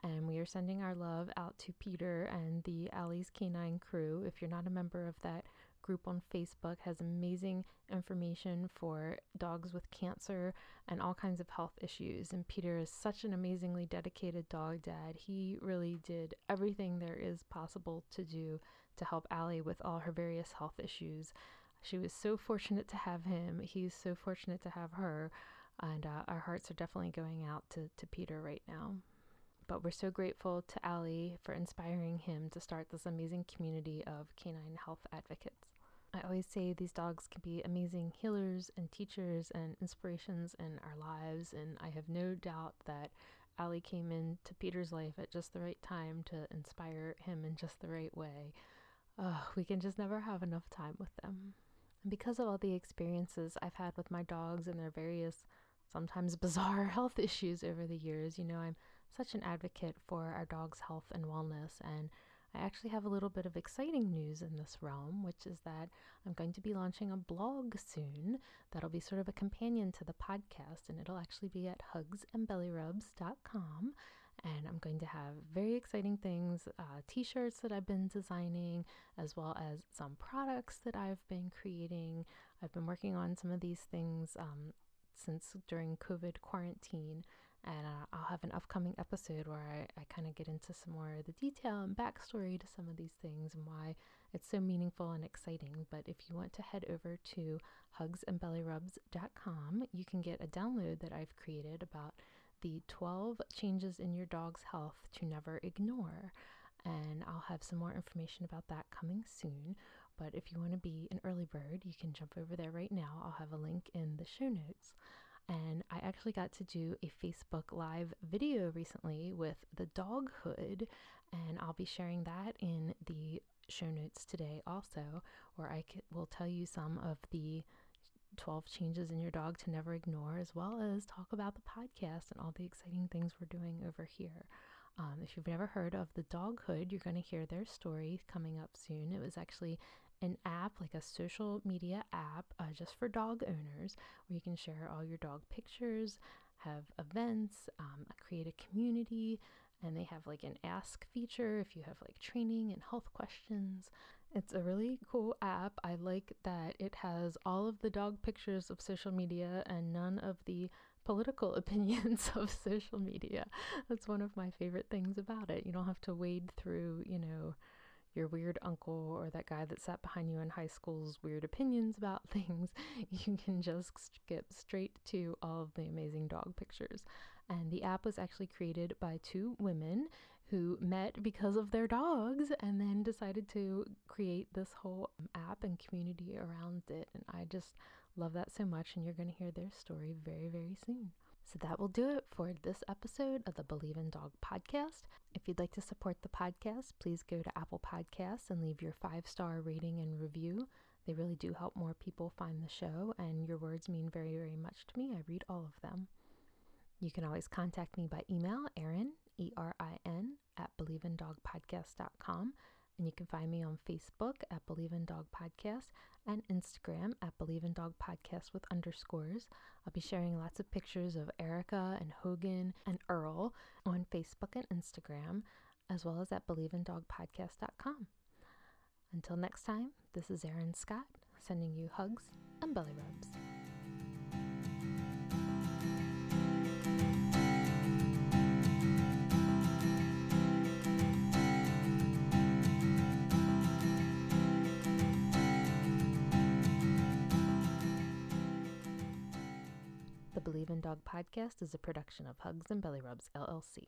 Speaker 2: and we are sending our love out to Peter and the Allie's Canine crew. If you're not a member of that group on Facebook, has amazing information for dogs with cancer and all kinds of health issues. And Peter is such an amazingly dedicated dog dad. He really did everything there is possible to do to help Allie with all her various health issues. She was so fortunate to have him. He's so fortunate to have her. And uh, our hearts are definitely going out to, to Peter right now. But we're so grateful to Allie for inspiring him to start this amazing community of canine health advocates. I always say these dogs can be amazing healers and teachers and inspirations in our lives, and I have no doubt that Allie came into Peter's life at just the right time to inspire him in just the right way. Oh, we can just never have enough time with them. And because of all the experiences I've had with my dogs and their various, sometimes bizarre health issues over the years, you know, I'm such an advocate for our dog's health and wellness. And I actually have a little bit of exciting news in this realm, which is that I'm going to be launching a blog soon that'll be sort of a companion to the podcast, and it'll actually be at hugsandbellyrubs.com and I'm going to have very exciting things uh, t shirts that I've been designing, as well as some products that I've been creating. I've been working on some of these things um, since during COVID quarantine, and uh, I'll have an upcoming episode where I, I kind of get into some more of the detail and backstory to some of these things and why it's so meaningful and exciting. But if you want to head over to hugsandbellyrubs.com, you can get a download that I've created about the 12 changes in your dog's health to never ignore. And I'll have some more information about that coming soon. But if you want to be an early bird, you can jump over there right now. I'll have a link in the show notes. And I actually got to do a Facebook Live video recently with the dog hood, and I'll be sharing that in the show notes today also, where I will tell you some of the 12 changes in your dog to never ignore, as well as talk about the podcast and all the exciting things we're doing over here. Um, if you've never heard of the Dog Hood, you're going to hear their story coming up soon. It was actually an app, like a social media app, uh, just for dog owners, where you can share all your dog pictures, have events, um, create a community, and they have like an ask feature if you have like training and health questions. It's a really cool app. I like that it has all of the dog pictures of social media and none of the political opinions of social media. That's one of my favorite things about it. You don't have to wade through, you know, your weird uncle or that guy that sat behind you in high school's weird opinions about things. You can just skip straight to all of the amazing dog pictures. And the app was actually created by two women who met because of their dogs and then decided to create this whole app and community around it. And I just love that so much. And you're going to hear their story very, very soon. So that will do it for this episode of the Believe in Dog podcast. If you'd like to support the podcast, please go to Apple Podcasts and leave your five star rating and review. They really do help more people find the show, and your words mean very, very much to me. I read all of them. You can always contact me by email, Erin, E R I N, at believeindogpodcast.com. And you can find me on Facebook at Believe in Dog Podcast and Instagram at Believe in Dog Podcast with underscores. I'll be sharing lots of pictures of Erica and Hogan and Earl on Facebook and Instagram, as well as at believeindogpodcast.com. Until next time, this is Erin Scott sending you hugs and belly rubs. Believe in Dog podcast is a production of Hugs and Belly Rubs, LLC.